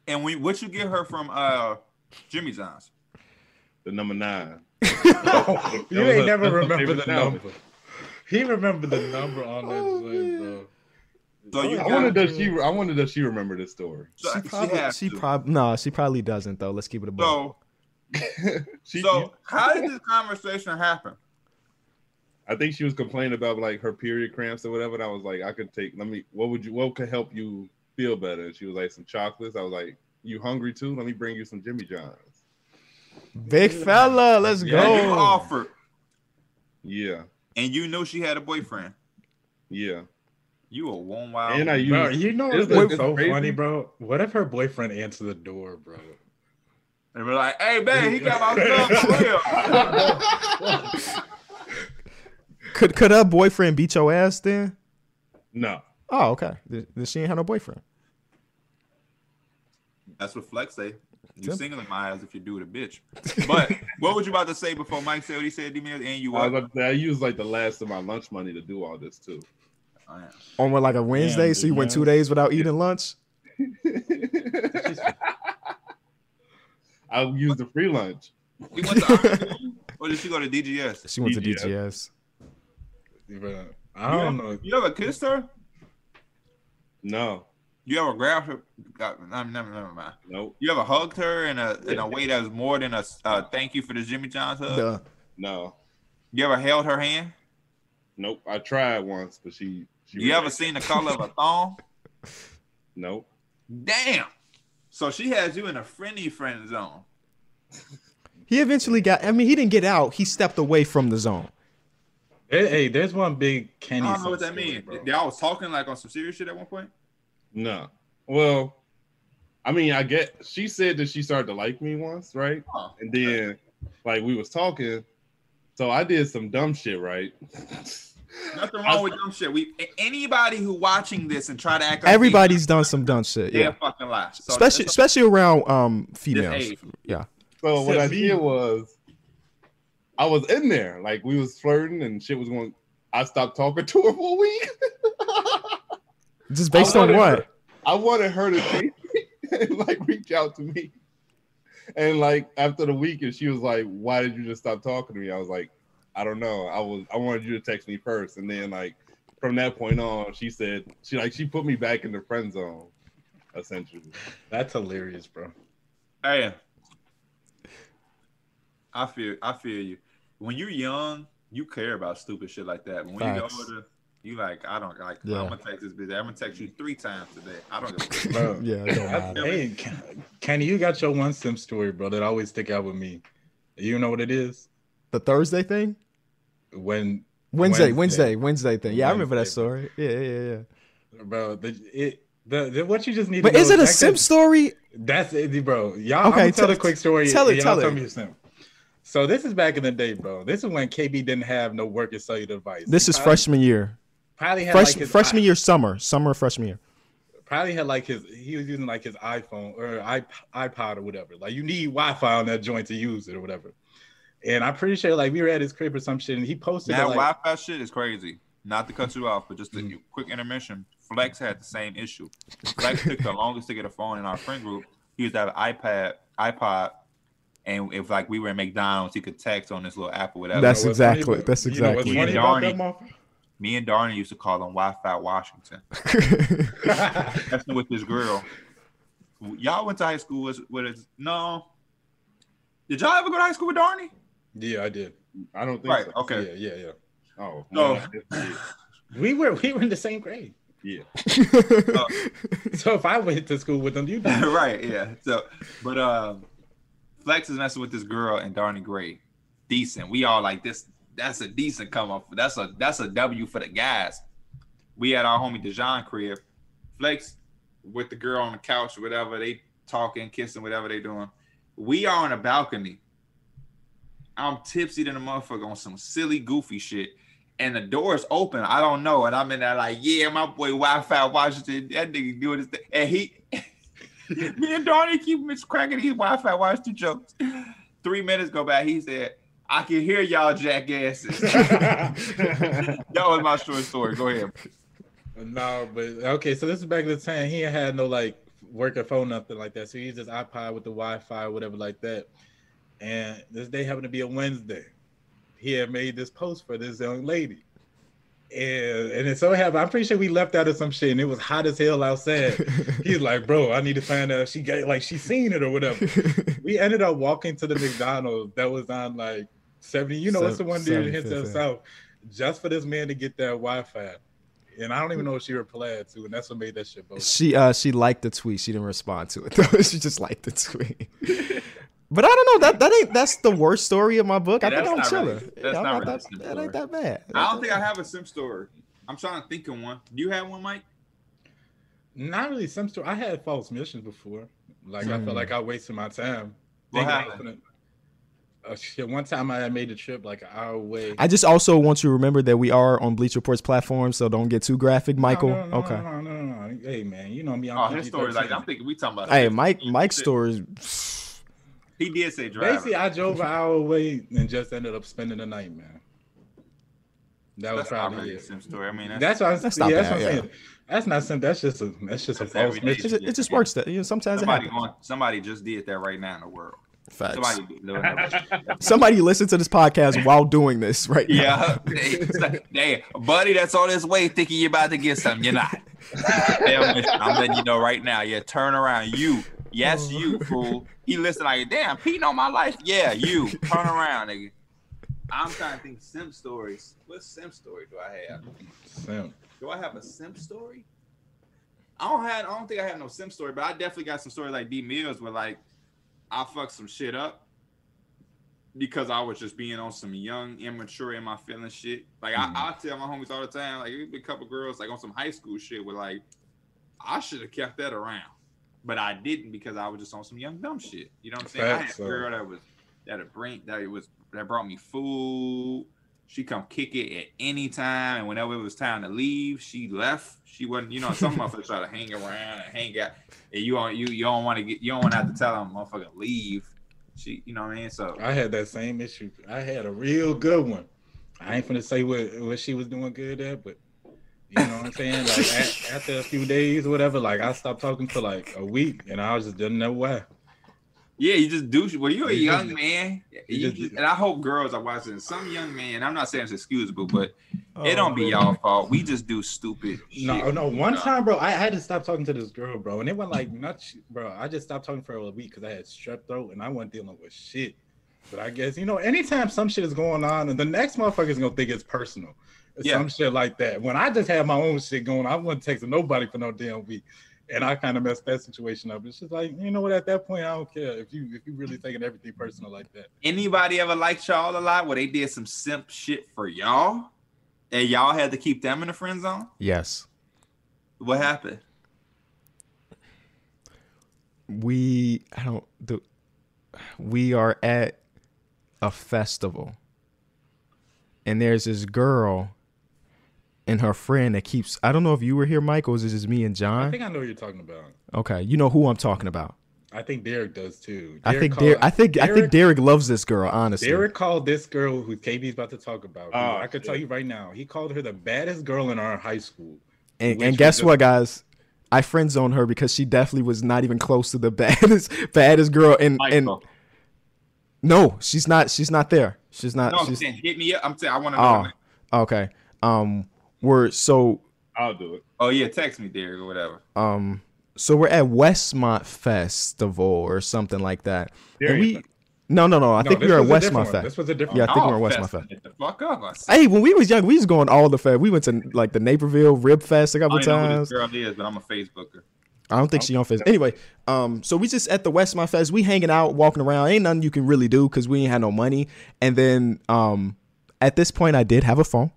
And we what you get her from uh Jimmy John's? The number nine. you ain't her- never remember the album. number. He remembered the number on that Oh, joint, bro. So oh, you I got- wonder does she I wonder does she remember this story. So She she probably, has she probably, no, she probably doesn't though. Let's keep it a buck. So she, so how did this conversation happen? I think she was complaining about like her period cramps or whatever. And I was like, I could take. Let me. What would you? What could help you feel better? And she was like, some chocolates. I was like, You hungry too? Let me bring you some Jimmy John's. Big fella, let's Yeah, you go. offered, Yeah, and you know she had a boyfriend. yeah. You a one wild. And I use Bro, you know Isn't what's so crazy? funny, bro? What if her boyfriend answered the door, bro? They were like, "Hey, man, he got my stuff for real." Could could her boyfriend beat your ass then? no. Oh, okay. Then then she ain't have no boyfriend. That's what Flex say. You Simple. single in my eyes if you do it a bitch. But what was you about to say before Mike said what he said, D-Man? And you I, was what? about I use like the last of my lunch money to do all this too. Oh, yeah. On what, like a Wednesday, so you went two days without eating lunch. I used the free lunch. He went to or did she go to DGS? She went to DGS. DGS. I don't know. You ever kissed her? No, You ever grabbed her? God, never, never, never mind. nope, You ever hugged her in a in a way that was more than a uh, thank you for the Jimmy John's hug? Duh. no, You ever held her hand? nope. I tried once, but she. She You ever seen the color of a thong? Nope. Damn. So she has you in a friendly friend zone. He eventually got. I mean, he didn't get out. He stepped away from the zone. Hey, hey, there's one big I Kenny. don't know what that story, means. bro. Y'all was talking like on some serious shit at one point. No. Well, I mean, I get. She said that she started to like me once, right? Oh, And then, like, we was talking. So I did some dumb shit, right? Nothing wrong with dumb shit. We anybody who watching this and try to act like Everybody's done some dumb shit. they, they Yeah, fucking lie. So especially especially around um females. Yeah. So what I Except did was, I was in there, like we was flirting and shit was going. I stopped talking to her for a week. Just based on what? her- I wanted her to take me and like reach out to me. And like after the week, and she was like, "Why did you just stop talking to me?" I was like, "I don't know. I was I wanted you to text me first. And then like from that point on, she said she like she put me back in the friend zone, essentially. That's hilarious, bro. Hey, I feel I feel you. When you're young, you care about stupid shit like that. But when you get older, you like I don't like. Yeah. I'm gonna text this bitch. I'm gonna text you three times today. I don't give. Bro, Yeah, it don't matter. hey, Kenny, you got your one sim story, bro, that always stick out with me. You know what it is? The Thursday thing? When, Wednesday, Wednesday. Wednesday, Wednesday thing. Yeah, I remember that story. Yeah, yeah, yeah. bro, the, it, the, the what you just need. But is it a back sim story? That's it, bro. Y'all, Okay, tell tell a quick story. tell it, tell tell it. me your sim. So this is back in the day, bro. This is when KB didn't have no work working cellular device. This He is probably- freshman year. Probably had Fresh, like freshman i- year, summer, summer freshman year. Probably had like his. He was using like his iPhone or iP- iPod or whatever. Like you need Wi-Fi on that joint to use it or whatever. And I'm pretty sure like we were at his crib or some shit, and he posted That it, like, Wi-Fi shit is crazy. Not to cut you off, but just a Mm. quick intermission. Flex had the same issue. Flex took the longest to get a phone in our friend group. He used to have an iPad, iPod, and if like we were in McDonald's, he could text on this little app or whatever. That's You know exactly- about- that's you know what's exactly funny it. about that Darnie. Me and Darnie used to call him Wi-Fi Washington. That's with this girl. Y'all went to high school with, with us. No. Did y'all ever go to high school with Darnie? Yeah, I did. I don't think Right. so. Okay. Yeah, yeah, yeah. Oh, No. yeah. We were we were in the same grade. yeah. So if I went to school with them, you did. right, yeah. So, but um, Flex is messing with this girl and Darnie Gray. Decent. We all like this. That's a decent come up. That's a that's a W for the guys. We had our homie Dejan crib. Flex with the girl on the couch whatever they talking, kissing, whatever they doing. We are on a balcony. I'm tipsy than a motherfucker on some silly, goofy shit. And the door is open. I don't know. And I'm in there like, yeah, my boy Wi-Fi Washington. That nigga doing this thing. And he me and Donnie keep cracking these Wi-Fi Washington jokes. Three minutes go by. He said, I can hear y'all jackasses. that was my short story. Go ahead. No, but okay. So this is back in the time he had no like working phone, nothing like that. So he used his iPod with the Wi-Fi, whatever like that. And this day happened to be a Wednesday. He had made this post for this young lady. And and it so happened, I'm pretty sure we left out of some shit and it was hot as hell outside. He's like, bro, I need to find out if she got like she seen it or whatever. we ended up walking to the McDonald's that was on like 70. You know, what's the one dude that hits 75th, us just for this man to get that Wi-Fi. and I don't even know if she replied to, and that's what made that shit both. She uh she liked the tweet. She didn't respond to it though. she just liked the tweet. But I don't know that that ain't that's the worst story of my book. I think I'm that's chilling. really- that's I'm not not really that, that ain't that bad. I don't think I have a sim story. I'm trying to think of one. Do you have one, Mike? Not really sim story. I had false missions before. Like I Hmm. felt like I wasted my time. What Thinking I was happened? gonna- shit, one time I made a trip like an hour away. I just also want you to remember that we are on Bleacher Report's platform, so don't get too graphic, Michael. No, no, no, okay. No, no, no, no. Hey man, you know me. I'm Oh, his story like I'm thinking we talking about. Hey, this. Mike. He Mike's did- story. He did say driver. Basically, I drove an hour away and just ended up spending the night, man. That was That's probably really a it. sim story. I mean, that's, That's what I'm, That's yeah, not that's bad, what I'm yeah. saying. That's not simple. That's just a that's just a false. It just, it just works. That you know, sometimes somebody happens. going. Somebody just did that right now in the world. Facts. Somebody doing that. Somebody listen to this podcast while doing this right now. Yeah, It's like, hey, buddy, that's on his way thinking you're about to get something. You're not. Damn, I'm letting you know right now. Yeah, turn around. You, yes, you fool. He listened like, damn, Pete on my life. Yeah, you. Turn around, nigga. I'm trying to think simp stories. What simp story do I have? Simp. Do I have a simp story? I don't have. I don't think I have no simp story, but I definitely got some stories like D Mills where like I fucked some shit up because I was just being on some young, immature in my feeling shit. Like Mhm. I, I tell my homies all the time, like it a couple girls like on some high school shit where like I should have kept that around, but I didn't because I was just on some young dumb shit. You know what I'm saying? I had a uh. girl that was that a bring that it was that brought me food. She come kick it at any time, and whenever it was time to leave, she left. She wasn't, you know, some motherfuckers try to hang around and hang out, and you don't, you, you don't want to get, you don't want to have to tell them, motherfucker, leave. She, you know what I mean? So I had that same issue. I had a real good one. I ain't gonna say what what she was doing good at, but you know what I'm saying. Like a, after a few days or whatever, like I stopped talking for like a week, and I was just didn't know why. yeah, you just do. shit. Well, you're a You young just- man, you you just- just, and I hope girls are watching. Some young man, I'm not saying it's excusable, but it oh, don't be Oh. y'all fault. We just do stupid. No, shit. no. One time, bro, I had to stop talking to this girl, bro, and it went like nuts, bro. I just stopped talking for a week because I had strep throat and I wasn't dealing with shit. But I guess you know, anytime some shit is going on, and the next motherfucker's gonna think it's personal, Yeah. some shit like that. When I just had my own shit going, I wasn't texting nobody for no damn week, and I kind of messed that situation up. It's just like you know what? At that point, I don't care if you if you really taking everything personal like that. Anybody ever liked y'all a lot where they did some simp shit for y'all, and y'all had to keep them in the friend zone? Yes. What happened? we I don't do we are at a festival and there's this girl and her friend that keeps I don't know if you were here, Mike, or is it just me and John? I think I know what you're talking about. Okay, you know who I'm talking about. I think Derek does too. I think called- Derek, I think I think Derek- Derek loves this girl, honestly. Derek called this girl who KB's about to talk about. Oh, I could shit. tell you right now, he called her the baddest girl in our high school. and, and guess what, guys? I friend zoned her because she definitely was not even close to the baddest baddest girl. And and no, she's not. She's not there. She's not. No, I'm she's saying hit me up. I'm saying I want to know. oh, okay. Um, we're so I'll do it. Oh yeah, text me, Derek, or whatever. um so we're at Westmont Festival or something like that. There and we no no no, I No, think we this were at was a Westmont. Fest. This was a different Yeah, I think Oh, we're at fest, Westmont Fest. Get the fuck up. I Hey, when we was young, we was going all the fest. We went to like the Naperville Rib Fest a I couple don't know who this times. girl is, but I'm a Facebooker. I don't think she on Facebook. Anyway, um, so we just at the Westmont Fest. We hanging out, walking around. Ain't nothing you can really do because we ain't had no money. And then um, at this point, I did have a phone,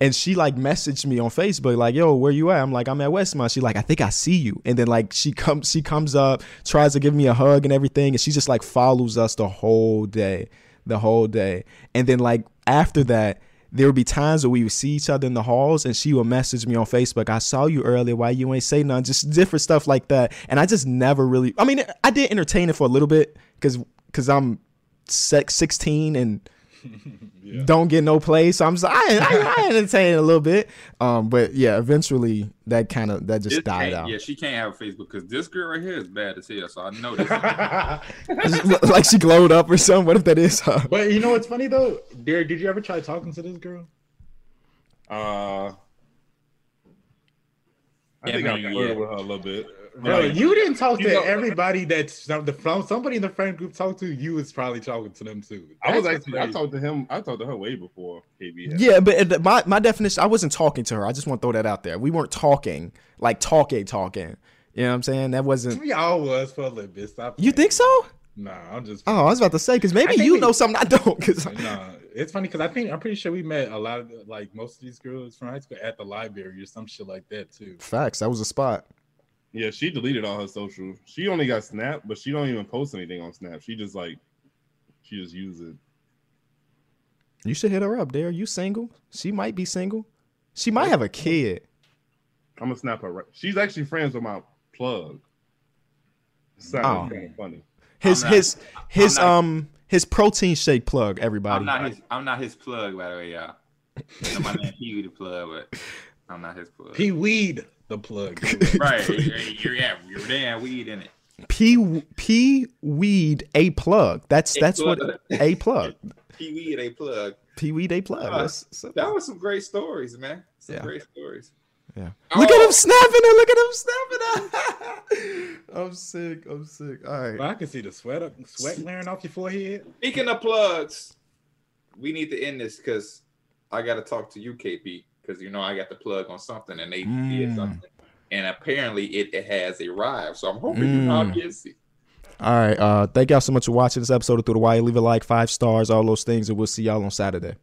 and she like messaged me on Facebook like, "Yo, where you at?" I'm like, "I'm at Westmont." She like, "I think I see you." And then like she comes, she comes up, tries to give me a hug and everything, and she just like follows us the whole day, the whole day. And then like after that. There would be times where we would see each other in the halls, and she would message me on Facebook. I saw you earlier. Why you ain't say nothing? Just different stuff like that. And I just never really. I mean, I did entertain it for a little bit because because I'm sex 16 and Yeah. don't get no play. So I'm just I I, I entertain a little bit. Um, but yeah, eventually that kind of that just This died out. Yeah, she can't have a Facebook because this girl right here is bad as hell. So I know this. like she glowed up or something. What if that is her? but you know what's funny though, Derek? Did you ever try talking to this girl? Uh, I Yeah, think I man, flirted yeah. with her a little bit. Bro, Like, you didn't talk to know- everybody that some- the from somebody in the friend group talked to. You was probably talking to them too. I was That's actually I talked to him. I talked to her way before KB. Yeah, but uh, my my definition, I wasn't talking to her. I just want to throw that out there. We weren't talking like talking, talking. You know what I'm saying? That wasn't. We all was for a little bit. Stop. You think so? Nah, I'm just. Oh, I was about to say because maybe you we- know something I don't. Cause Nah, it's funny because I think I'm pretty sure we met a lot of like most of these girls from high school at the library or some shit like that too. facts, that was a spot. Yeah, she deleted all her social. She only got Snap, but she don't even post anything on Snap. She just like she just use it. You should hit her up. There, you single? She might be single. She might have a kid. I'm gonna snap her. Right. She's actually friends with my plug. Oh. Kind of funny. His not- his his not- um his protein shake plug. Everybody. I'm not his. I'm not his plug, by the way, y'all. You know, my name Pee Wee the plug, but I'm not his plug. P Weed the plug. right? You're, you're, yeah, you're damn weed in it. P P weed a plug. That's A that's what a plug. Pee Wee they plug. P weed a plug. Uh, so- That was some great stories, man. Some Yeah. great stories. yeah. Oh. Look at him snapping it. Look at him snapping it. I'm sick. I'm sick. All right. I can see the sweat up, sweat glaring off your forehead. Speaking of plugs, we need to end this because I got to talk to you, KP, because you know I got the plug on something and they did Mm. something, and apparently it, it has arrived. So I'm hoping you all Mm. get see. All right. Uh, thank y'all so much for watching this episode of Through the Wire. Leave a like, five stars, all those things, and we'll see y'all on Saturday.